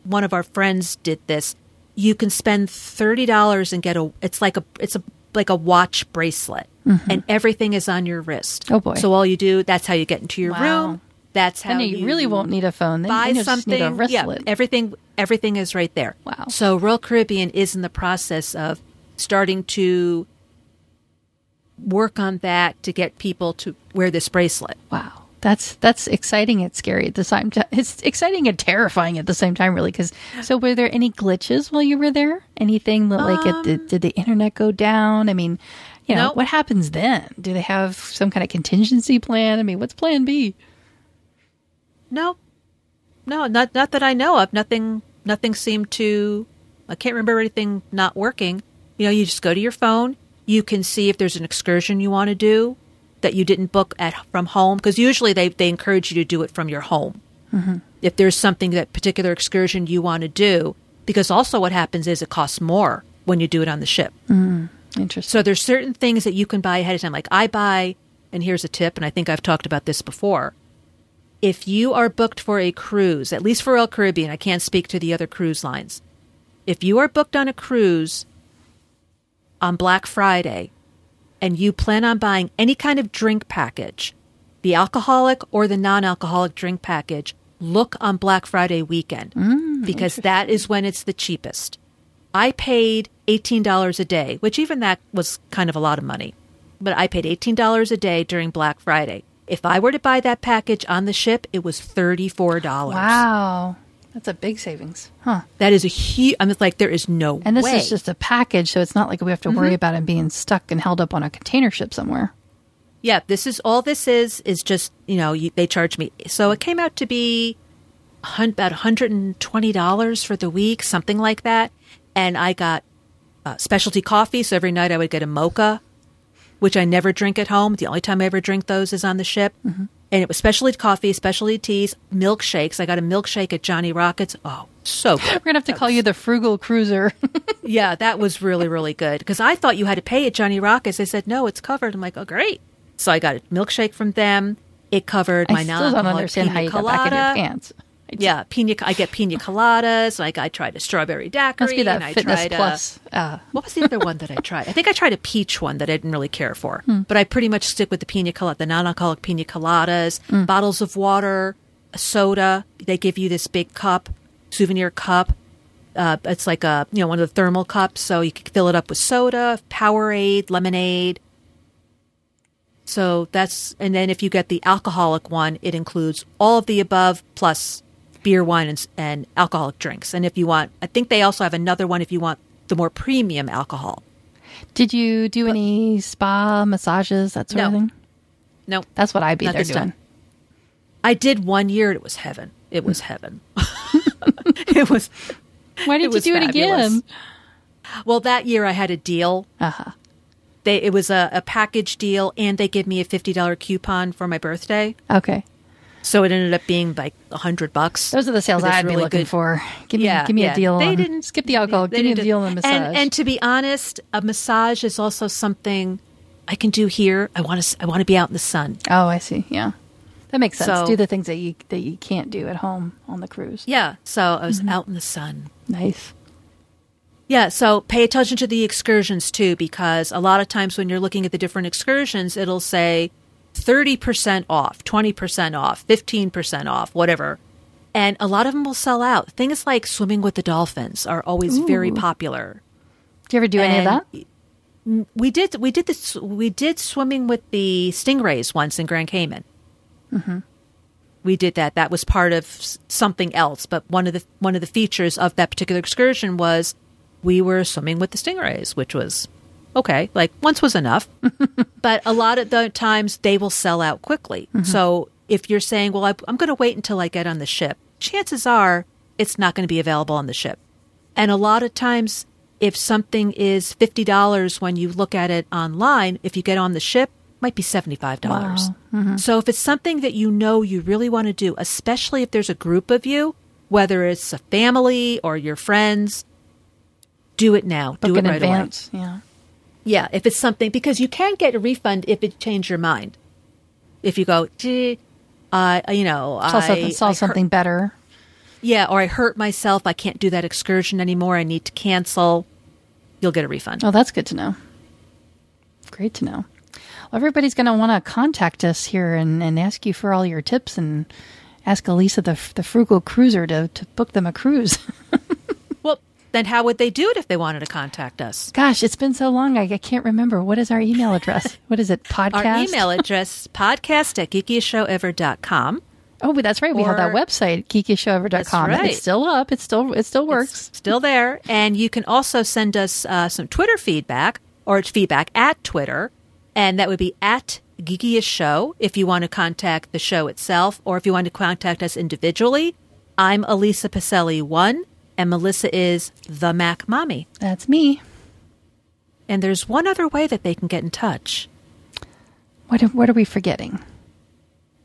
one of our friends did this. You can spend thirty dollars and get a. It's like a. It's a like a watch bracelet, and everything is on your wrist. Mm-hmm. Oh, boy. So all you do, that's how you get into your Wow. room. That's how then you, really won't need a phone. Then buy you something. need a wristlet. Yeah, everything everything is right there. Wow. So Royal Caribbean is in the process of starting to work on that to get people to wear this bracelet. Wow. That's that's exciting and scary at the same time. It's exciting and terrifying at the same time, really. Because so, were there any glitches while you were there? Anything that like it, did, did the internet go down? I mean, you know, Um, Nope. what happens then? Do they have some kind of contingency plan? I mean, what's Plan B? No, no, not not that I know of. Nothing nothing seemed to. I can't remember anything not working. You know, you just go to your phone. You can see if there's an excursion you want to do that you didn't book at from home because usually they they encourage you to do it from your home. Mm-hmm. If there's something that particular excursion you want to do, because also what happens is it costs more when you do it on the ship. Mm-hmm. Interesting. So there's certain things that you can buy ahead of time. Like I buy, and here's a tip, and I think I've talked about this before. If you are booked for a cruise, at least for Royal Caribbean, I can't speak to the other cruise lines. If you are booked on a cruise on Black Friday and you plan on buying any kind of drink package, the alcoholic or the non alcoholic drink package, look on Black Friday weekend mm, because that is when it's the cheapest. I paid $18 a day, which even that was kind of a lot of money. But I paid $18 a day during Black Friday. If I were to buy that package on the ship, it was $34. Wow, that's a big savings, huh? That is a huge, I'm like, there is no And this way. is just a package, so it's not like we have to worry about it being stuck and held up on a container ship somewhere. Yeah, this is all this is is just you know you, they charge me. So it came out to be about one hundred and twenty dollars for the week, something like that. And I got uh, specialty coffee, so every night I would get a mocha, which I never drink at home. The only time I ever drink those is on the ship. And it was specialty coffee, specialty teas, milkshakes. I got a milkshake at Johnny Rockets. Oh, so good. We're gonna have to call you the frugal cruiser. Yeah, that was really, really good. Because I thought you had to pay at Johnny Rockets. They said, no, it's covered. I'm like, oh, great. So I got a milkshake from them. It covered my I still non don't how pina you got back in your colada. Yeah, pina. I get pina coladas. Like I tried a strawberry daiquiri. must be that and I fitness tried plus. A, uh, what was the other one that I tried? I think I tried a peach one that I didn't really care for. Hmm. But I pretty much stick with the pina colada, the non-alcoholic pina coladas, Hmm. bottles of water, soda. They give you this big cup, souvenir cup. Uh, it's like a you know one of the thermal cups, so you can fill it up with soda, Powerade, lemonade. So that's and then if you get the alcoholic one, it includes all of the above plus beer, wine, and, and alcoholic drinks. And if you want, I think they also have another one if you want the more premium alcohol. Did you do any spa massages, that sort No. of thing? No, That's what I'd be Not there doing. I did one year. and It was heaven. It was heaven. it was. Why did you do it again? Well, that year I had a deal. Uh huh. They it was a, a package deal, and they gave me a fifty dollar coupon for my birthday. Okay. So it ended up being like a hundred bucks. Those are the sales I'd be looking good- for. Give me, Yeah, give me yeah. a deal. They on, didn't skip the alcohol. they Give me a deal on massage. And, and to be honest, a massage is also something I can do here. I want to. I want to be out in the sun. oh, I see. Yeah, that makes sense. So- do the things that you that you can't do at home on the cruise. Yeah. So I was Mm-hmm. out in the sun. Nice. Yeah, so pay attention to the excursions too, because a lot of times when you're looking at the different excursions, it'll say 30% off, 20% off, 15% off, whatever. And a lot of them will sell out. Things like swimming with the dolphins are always very popular. Do you ever do any of that? We did we did this we did swimming with the stingrays once in Grand Cayman. Mm-hmm. We did that. That was part of something else. But one of the one of the features of that particular excursion was we were swimming with the stingrays, which was okay. Like once was enough. but a lot of the times they will sell out quickly. Mm-hmm. So if you're saying, "Well, I, I'm going to wait until I get on the ship," chances are it's not going to be available on the ship. And a lot of times, if something is fifty dollars when you look at it online, if you get on the ship, it might be seventy five dollars. Mm-hmm. So if it's something that you know you really want to do, especially if there's a group of you, whether it's a family or your friends, do it now. Book do it in right advance. Away. Yeah, if it's something because you can get a refund if it changed your mind. If you go, gee, I you know, I something, saw I hurt- something better. yeah, or I hurt myself. I can't do that excursion anymore. I need to cancel. You'll get a refund. Oh, that's good to know. Great to know. Well, everybody's going to want to contact us here and, and ask you for all your tips and ask Elisa, the, the frugal cruiser, to, to book them a cruise. Then how would they do it if they wanted to contact us? Gosh, it's been so long, I, I can't remember. What is our email address? what is it? Podcast? Our email address, podcast at geekiestshowever.com. Oh, but that's right. We have that or- website, geekiestshowever.com. Right. It's still up. It's still it still works. It's still there. And you can also send us uh, some Twitter feedback or it's feedback at Twitter. And that would be at Geekiest Show if you want to contact the show itself or if you want to contact us individually. I'm Elisa Pacelli1 and Melissa is the Mac Mommy. That's me. And there's one other way that they can get in touch. What what are we forgetting?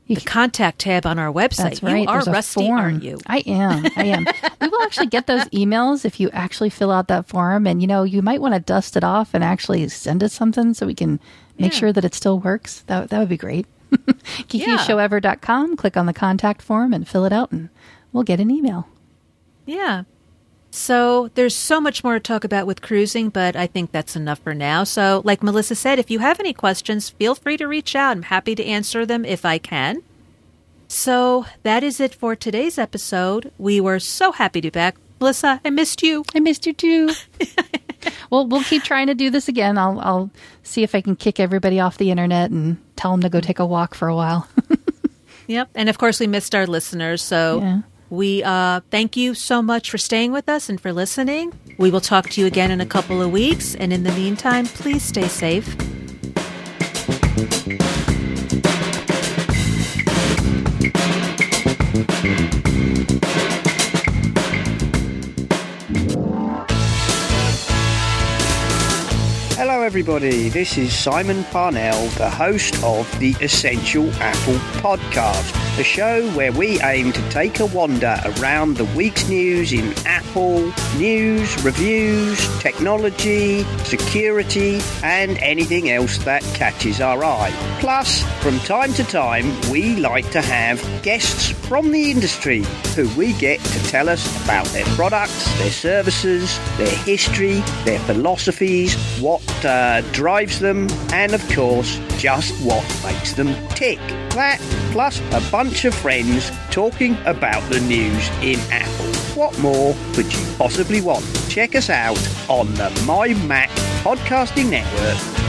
The contact tab on our website. That's right. You are There's rusty, aren't you? I am. I am. we will actually get those emails if you actually fill out that form. And, you know, you might want to dust it off and actually send us something so we can make Yeah. sure that it still works. That, that would be great. GeekiestShowEver.com. Click on the contact form and fill it out, and we'll get an email. Yeah. So there's so much more to talk about with cruising, but I think that's enough for now. So, like Melissa said, if you have any questions, feel free to reach out. I'm happy to answer them if I can. So that is it for today's episode. We were so happy to be back. Melissa, I missed you. I missed you too. well, we'll keep trying to do this again. I'll, I'll see if I can kick everybody off the internet and tell them to go take a walk for a while. Yep. And of course, we missed our listeners. So Yeah. We uh, thank you so much for staying with us and for listening. We will talk to you again in a couple of weeks. And in the meantime, please stay safe. Hello, everybody. This is Simon Parnell, the host of the Essential Apple Podcast, a show where we aim to take a wander around the week's news in Apple, news, reviews, technology, security, and anything else that catches our eye. Plus, from time to time, we like to have guests from the industry who we get to tell us about their products, their services, their history, their philosophies, what uh, drives them, and of course, just what makes them tick. That, plus a bunch of friends talking about the news in Apple. What more could you possibly want? Check us out on the My Mac Podcasting Network